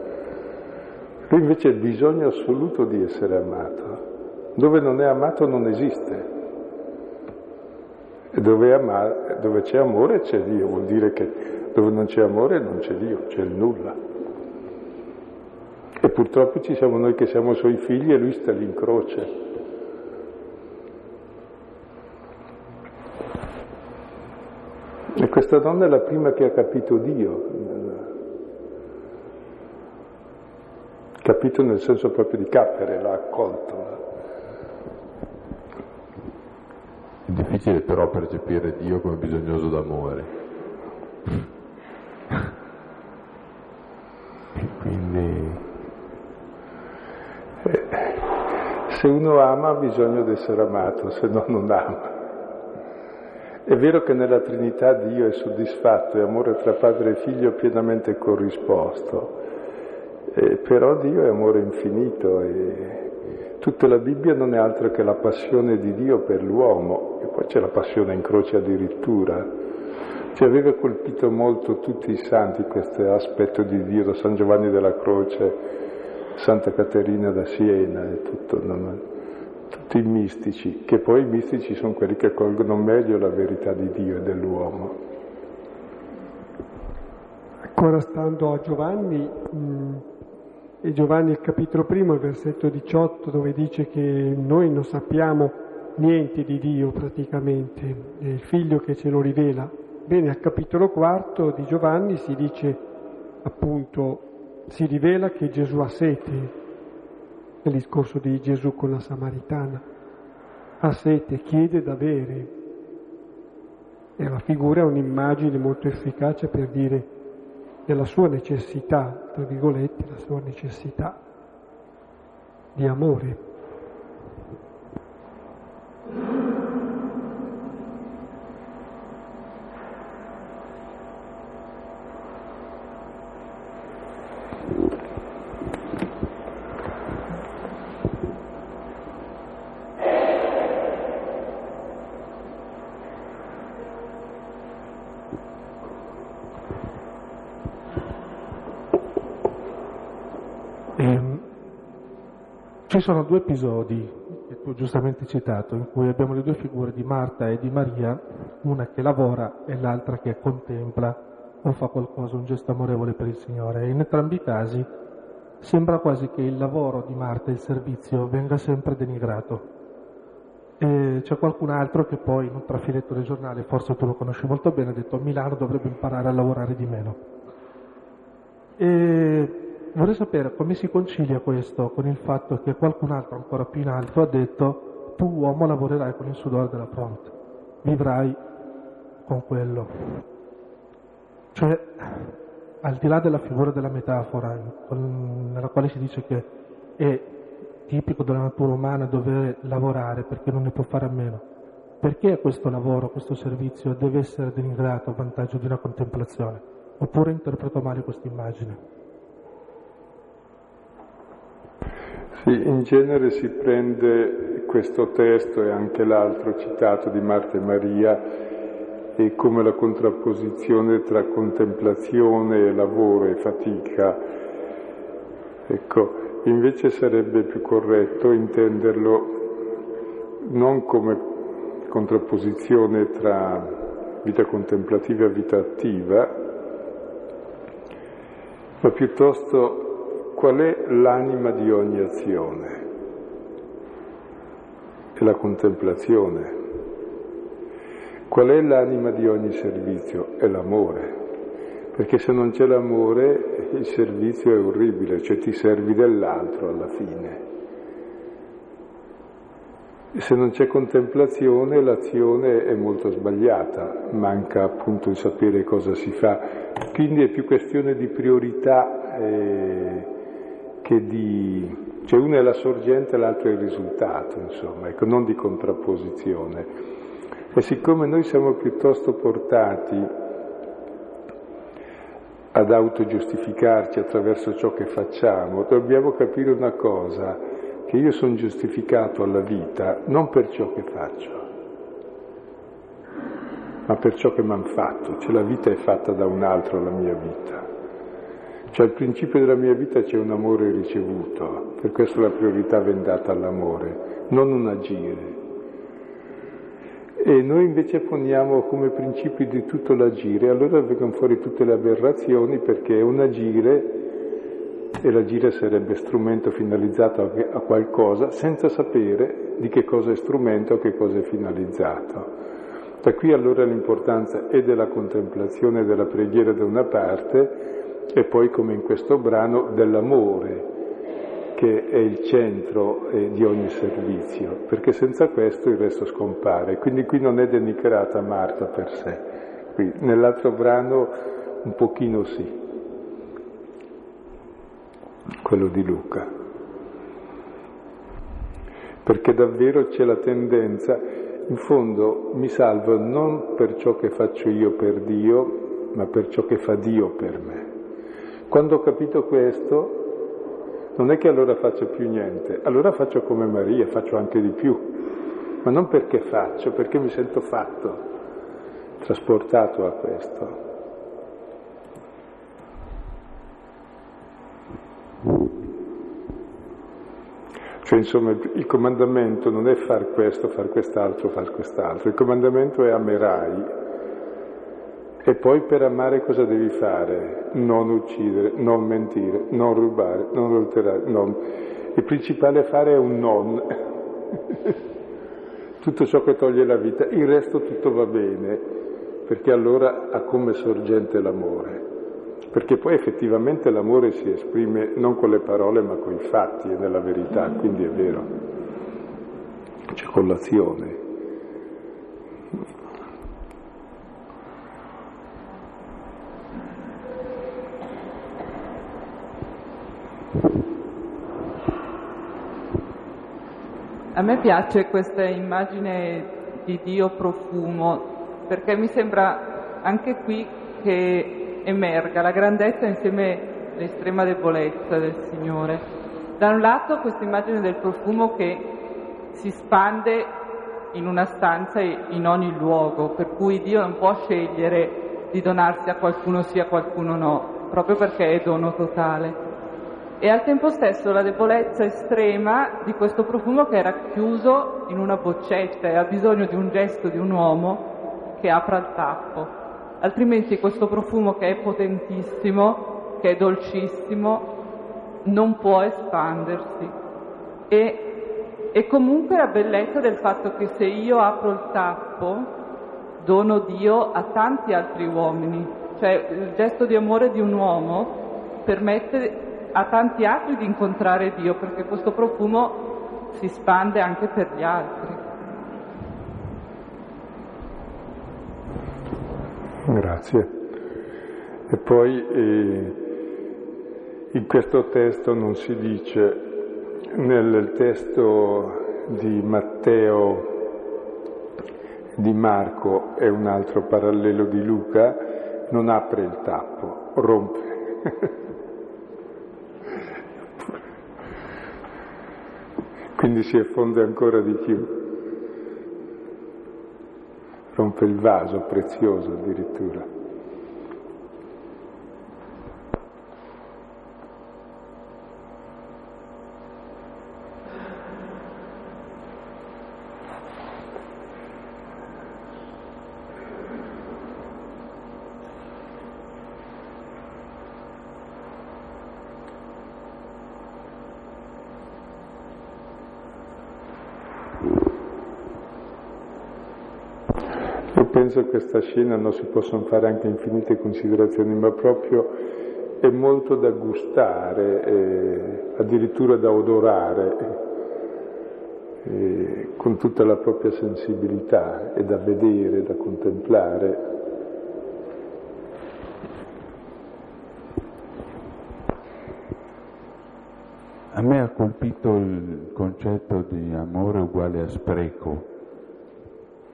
[SPEAKER 2] Lui invece ha bisogno assoluto di essere amato, dove non è amato non esiste. E dove, ama- dove c'è amore c'è Dio, vuol dire che dove non c'è amore non c'è Dio, c'è il nulla. E purtroppo ci siamo noi che siamo suoi figli e lui sta lì in croce. E questa donna è la prima che ha capito Dio, capito nel senso proprio di cappere, l'ha accolto.
[SPEAKER 3] È difficile però percepire Dio come bisognoso d'amore. E quindi...
[SPEAKER 2] Eh, se uno ama ha bisogno di essere amato, se no non ama. È vero che nella Trinità Dio è soddisfatto e amore tra padre e figlio pienamente corrisposto, eh, però Dio è amore infinito e tutta la Bibbia non è altro che la passione di Dio per l'uomo, e poi c'è la passione in croce addirittura. Ci aveva colpito molto tutti i santi questo aspetto di Dio, da San Giovanni della Croce, Santa Caterina da Siena e tutto, non, tutti i mistici, che poi i mistici sono quelli che colgono meglio la verità di Dio e dell'uomo.
[SPEAKER 1] Ancora stando a Giovanni, mh, e Giovanni il capitolo primo, il versetto 18, dove dice che noi non sappiamo niente di Dio praticamente, è il figlio che ce lo rivela. Bene, al capitolo quarto di Giovanni si dice appunto, si rivela che Gesù ha sete, nel discorso di Gesù con la Samaritana, ha sete, chiede da bere. E la figura è un'immagine molto efficace per dire della sua necessità, tra virgolette, la sua necessità di amore.
[SPEAKER 4] Ci sono due episodi tu giustamente hai citato, in cui abbiamo le due figure di Marta e di Maria, una che lavora e l'altra che contempla o fa qualcosa, un gesto amorevole per il Signore. In entrambi i casi sembra quasi che il lavoro di Marta, il servizio, venga sempre denigrato. E c'è qualcun altro che poi in un trafiletto del giornale, forse tu lo conosci molto bene, ha detto Milano dovrebbe imparare a lavorare di meno. E vorrei sapere come si concilia questo con il fatto che qualcun altro ancora più in alto ha detto tu uomo lavorerai con il sudore della fronte, vivrai con quello. Cioè, al di là della figura della metafora, nella quale si dice che è tipico della natura umana dover lavorare perché non ne può fare a meno, perché questo lavoro, questo servizio deve essere denigrato a vantaggio di una contemplazione? Oppure interpreto male questa immagine?
[SPEAKER 2] Sì, in genere si prende questo testo e anche l'altro citato di Marta e Maria e come la contrapposizione tra contemplazione e lavoro e fatica. Ecco, invece sarebbe più corretto intenderlo non come contrapposizione tra vita contemplativa e vita attiva, ma piuttosto qual è l'anima di ogni azione? È la contemplazione. Qual è l'anima di ogni servizio? È l'amore. Perché se non c'è l'amore il servizio è orribile, cioè ti servi dell'altro alla fine. E se non c'è contemplazione l'azione è molto sbagliata, manca appunto il sapere cosa si fa. Quindi è più questione di priorità eh, che di... cioè una è la sorgente e l'altro è il risultato, insomma, ecco, non di contrapposizione. E siccome noi siamo piuttosto portati ad autogiustificarci attraverso ciò che facciamo, dobbiamo capire una cosa, che io sono giustificato alla vita non per ciò che faccio, ma per ciò che mi hanno fatto, cioè la vita è fatta da un altro, la mia vita. Cioè al principio della mia vita c'è un amore ricevuto, per questo la priorità viene data all'amore, non un agire. E noi invece poniamo come principio di tutto l'agire, allora vengono fuori tutte le aberrazioni perché è un agire e l'agire sarebbe strumento finalizzato a qualcosa senza sapere di che cosa è strumento o che cosa è finalizzato. Da qui allora l'importanza è della contemplazione e della preghiera da una parte e poi come in questo brano dell'amore che è il centro eh, di ogni servizio, perché senza questo il resto scompare. Quindi qui non è denigrata Marta per sé, qui, nell'altro brano un pochino sì quello di Luca. Perché davvero c'è la tendenza, in fondo mi salvo non per ciò che faccio io per Dio, ma per ciò che fa Dio per me. Quando ho capito questo, non è che allora faccio più niente, allora faccio come Maria, faccio anche di più, ma non perché faccio, perché mi sento fatto, trasportato a questo. Cioè, insomma, il comandamento non è far questo, far quest'altro, far quest'altro. Il comandamento è amerai. E poi per amare cosa devi fare? Non uccidere, non mentire, non rubare, non adulterare. Non. Il principale fare è un non. tutto ciò che toglie la vita, il resto tutto va bene, perché allora ha come sorgente l'amore perché poi effettivamente l'amore si esprime non con le parole ma con i fatti e nella verità, quindi è vero, cioè con
[SPEAKER 5] A me piace questa immagine di Dio profumo, perché mi sembra anche qui che emerga la grandezza insieme all'estrema debolezza del Signore. Da un lato questa immagine del profumo che si spande in una stanza e in ogni luogo, per cui Dio non può scegliere di donarsi a qualcuno sì, a qualcuno no, proprio perché è dono totale. E al tempo stesso la debolezza estrema di questo profumo che era chiuso in una boccetta e ha bisogno di un gesto di un uomo che apra il tappo altrimenti questo profumo che è potentissimo, che è dolcissimo, non può espandersi. E, e comunque la bellezza del fatto che se io apro il tappo, dono Dio a tanti altri uomini, cioè il gesto di amore di un uomo permette a tanti altri di incontrare Dio, perché questo profumo si spande anche per gli altri.
[SPEAKER 2] Grazie. E poi eh, in questo testo non si dice, nel testo di Matteo, di Marco e un altro parallelo di Luca, non apre il tappo, rompe. Quindi si effonde ancora di più. rompe il vaso, prezioso addirittura. Penso che questa scena non si possono fare anche infinite considerazioni, ma proprio è molto da gustare, eh, addirittura da odorare, eh, con tutta la propria sensibilità, e da vedere, da contemplare.
[SPEAKER 6] A me ha colpito il concetto di amore uguale a spreco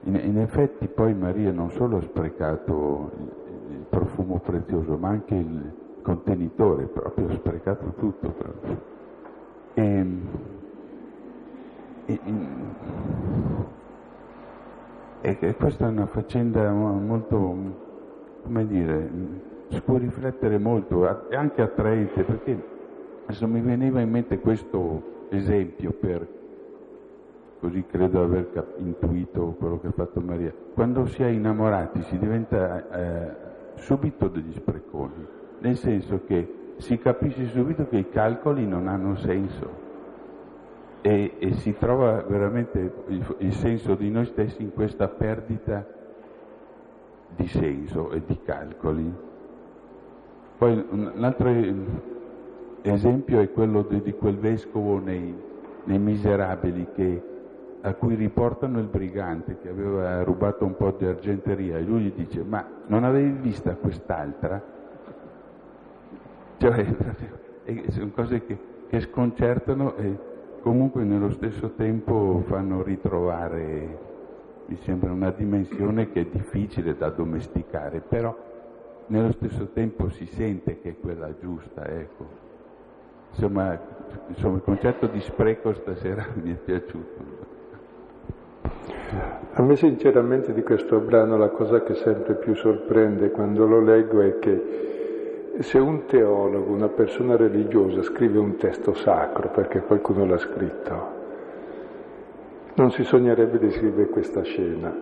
[SPEAKER 6] in, in, effetti poi Maria non solo ha sprecato il, il, profumo prezioso, ma anche il contenitore, proprio ha sprecato tutto. E, e, e, questa è una faccenda molto, come dire, si può riflettere molto, è anche attraente, perché adesso mi veniva in mente questo esempio per così credo aver cap- intuito quello che ha fatto Maria. Quando si è innamorati si diventa eh, subito degli spreconi, nel senso che si capisce subito che i calcoli non hanno senso e, e si trova veramente il, il senso di noi stessi in questa perdita di senso e di calcoli. Poi un altro esempio è quello di, di quel vescovo nei, nei Miserabili che a cui riportano il brigante che aveva rubato un po' di argenteria e lui gli dice ma non avevi vista quest'altra? Cioè, sono cose che, che sconcertano e comunque nello stesso tempo fanno ritrovare, mi sembra, una dimensione che è difficile da domesticare, però nello stesso tempo si sente che è quella giusta, ecco. Insomma, insomma il concetto di spreco stasera mi è piaciuto.
[SPEAKER 2] A me sinceramente di questo brano la cosa che sempre più sorprende quando lo leggo è che se un teologo, una persona religiosa scrive un testo sacro perché qualcuno l'ha scritto, non si sognerebbe di scrivere questa scena,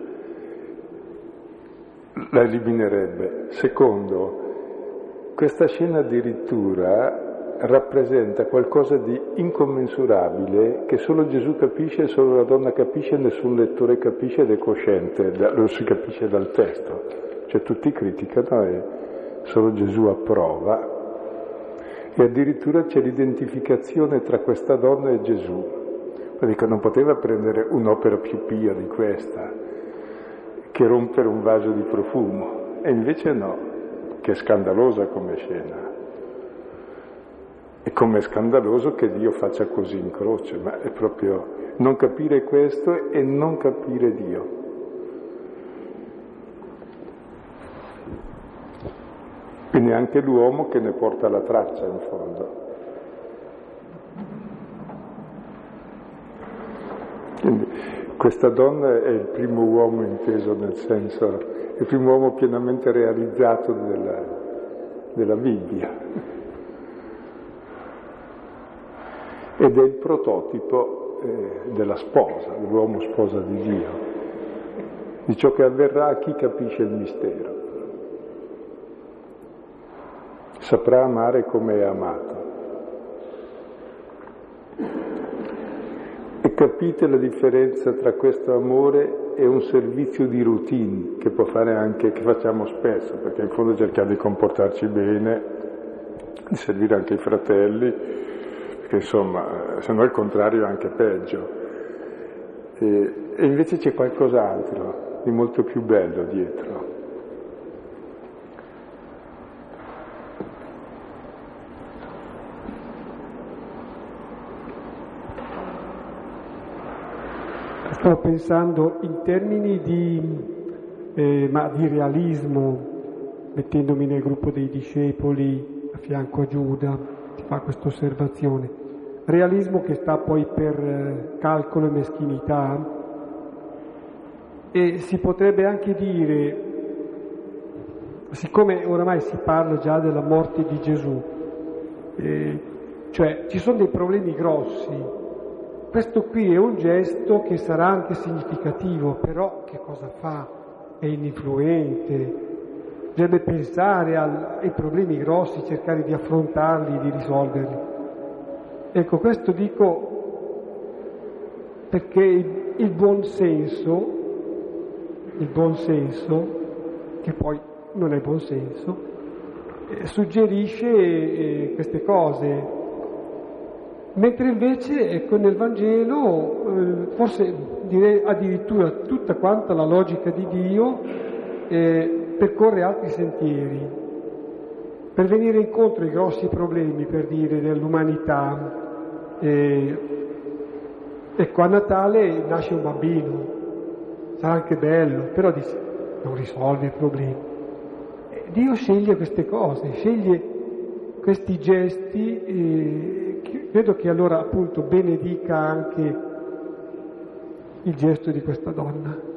[SPEAKER 2] la eliminerebbe. Secondo, questa scena addirittura rappresenta qualcosa di incommensurabile che solo Gesù capisce, solo la donna capisce, nessun lettore capisce ed è cosciente, lo si capisce dal testo. Cioè tutti criticano e solo Gesù approva. E addirittura c'è l'identificazione tra questa donna e Gesù. Ma non poteva prendere un'opera più pia di questa, che rompere un vaso di profumo. E invece no, che è scandalosa come scena. E com'è scandaloso che Dio faccia così in croce, ma è proprio non capire questo e non capire Dio. Quindi anche l'uomo che ne porta la traccia in fondo. Quindi questa donna è il primo uomo inteso nel senso, il primo uomo pienamente realizzato della, della Bibbia. Ed è il prototipo eh, della sposa, dell'uomo sposa di Dio, di ciò che avverrà a chi capisce il mistero. Saprà amare come è amato. E capite la differenza tra questo amore e un servizio di routine che può fare anche, che facciamo spesso, perché in fondo cerchiamo di comportarci bene, di servire anche i fratelli, che insomma, se no il contrario è anche peggio. E, e invece c'è qualcos'altro di molto più bello dietro.
[SPEAKER 1] Sto pensando in termini di, eh, di realismo, mettendomi nel gruppo dei discepoli a fianco a Giuda, ti fa questa osservazione. Realismo che sta poi per eh, calcolo e meschinità, E si potrebbe anche dire, siccome oramai si parla già della morte di Gesù, eh, cioè ci sono dei problemi grossi, questo qui è un gesto che sarà anche significativo, però che cosa fa? È ininfluente, deve pensare al, ai problemi grossi, cercare di affrontarli, di risolverli. Ecco, questo dico perché il, il buon senso, il buon senso, che poi non è buon senso, eh, suggerisce eh, queste cose, mentre invece ecco, nel Vangelo, eh, forse direi addirittura tutta quanta la logica di Dio, eh, percorre altri sentieri per venire incontro ai grossi problemi, per dire, dell'umanità. E, ecco, a Natale nasce un bambino, sarà anche bello, però dice, non risolve i problemi. Dio sceglie queste cose, sceglie questi gesti, e credo che allora appunto benedica anche il gesto di questa donna.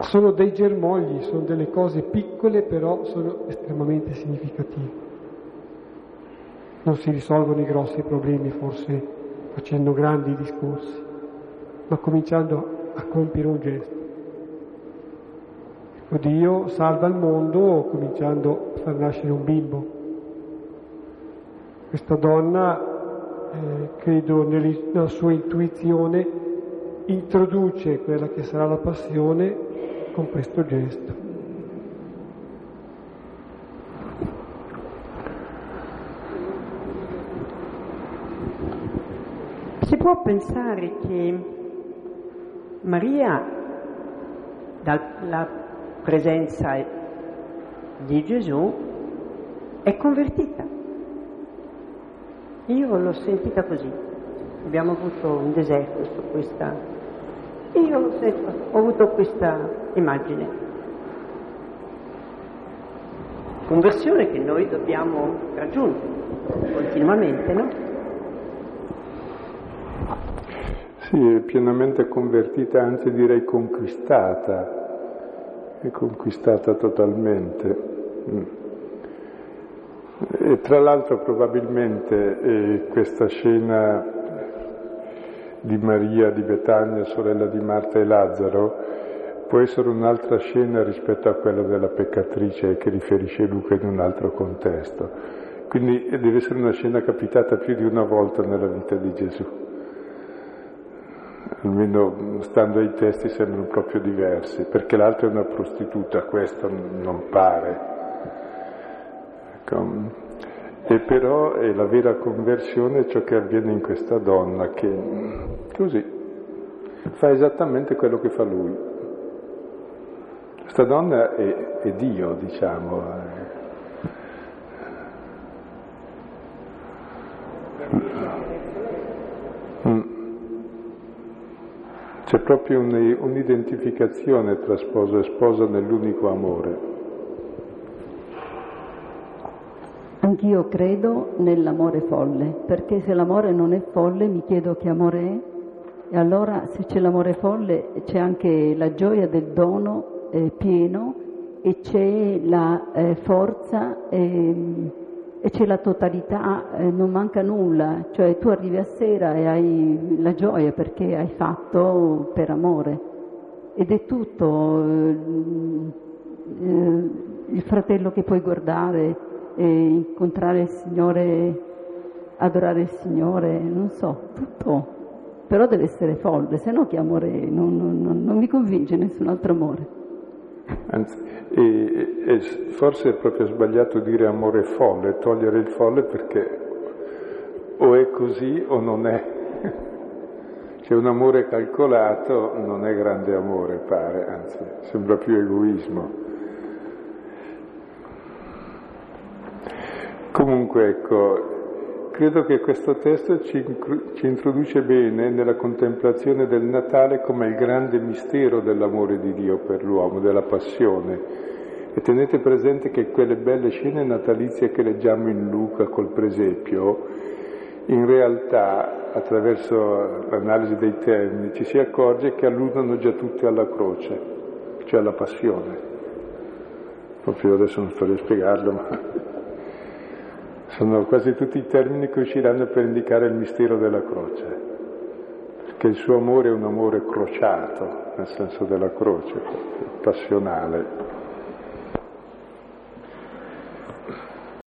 [SPEAKER 1] Sono dei germogli, sono delle cose piccole, però sono estremamente significative. Non si risolvono i grossi problemi forse facendo grandi discorsi, ma cominciando a compiere un gesto. Ecco, Dio salva il mondo cominciando a far nascere un bimbo. Questa donna, eh, credo nella sua intuizione, introduce quella che sarà la passione con questo gesto.
[SPEAKER 7] Si può pensare che Maria, dalla presenza di Gesù, è convertita. Io l'ho sentita così. Abbiamo avuto un deserto su questa io ho avuto questa immagine. Conversione che noi dobbiamo raggiungere continuamente, no?
[SPEAKER 2] Sì, è pienamente convertita, anzi direi conquistata, è conquistata totalmente. Mm. E tra l'altro probabilmente eh, questa scena di Maria di Betania, sorella di Marta e Lazzaro, può essere un'altra scena rispetto a quella della peccatrice che riferisce Luca in un altro contesto. Quindi deve essere una scena capitata più di una volta nella vita di Gesù. Almeno stando ai testi sembrano proprio diversi, perché l'altra è una prostituta, questo non pare. Ecco, e però è la vera conversione ciò che avviene in questa donna che così fa esattamente quello che fa lui. Questa donna è, è Dio, diciamo. C'è proprio un'identificazione tra sposo e sposa nell'unico amore.
[SPEAKER 8] Anch'io credo nell'amore folle, perché se l'amore non è folle mi chiedo che amore è e allora se c'è l'amore folle c'è anche la gioia del dono eh, pieno e c'è la eh, forza eh, e c'è la totalità, eh, non manca nulla, cioè tu arrivi a sera e hai la gioia perché hai fatto per amore ed è tutto eh, eh, il fratello che puoi guardare incontrare il Signore, adorare il Signore, non so, tutto. Però deve essere folle, se no che amore, non, non, non mi convince nessun altro amore.
[SPEAKER 2] Anzi, e, e forse è proprio sbagliato dire amore folle, togliere il folle perché o è così o non è. C'è un amore calcolato, non è grande amore, pare, anzi, sembra più egoismo. Comunque, ecco, credo che questo testo ci, ci, introduce bene nella contemplazione del Natale come il grande mistero dell'amore di Dio per l'uomo, della passione. E tenete presente che quelle belle scene natalizie che leggiamo in Luca col presepio in realtà attraverso l'analisi dei termini ci si accorge che alludono già tutti alla croce, cioè alla passione. Proprio adesso non sto a spiegarlo, ma sono quasi tutti i termini che usciranno per indicare il mistero della croce, perché il suo amore è un amore crociato, nel senso della croce, passionale.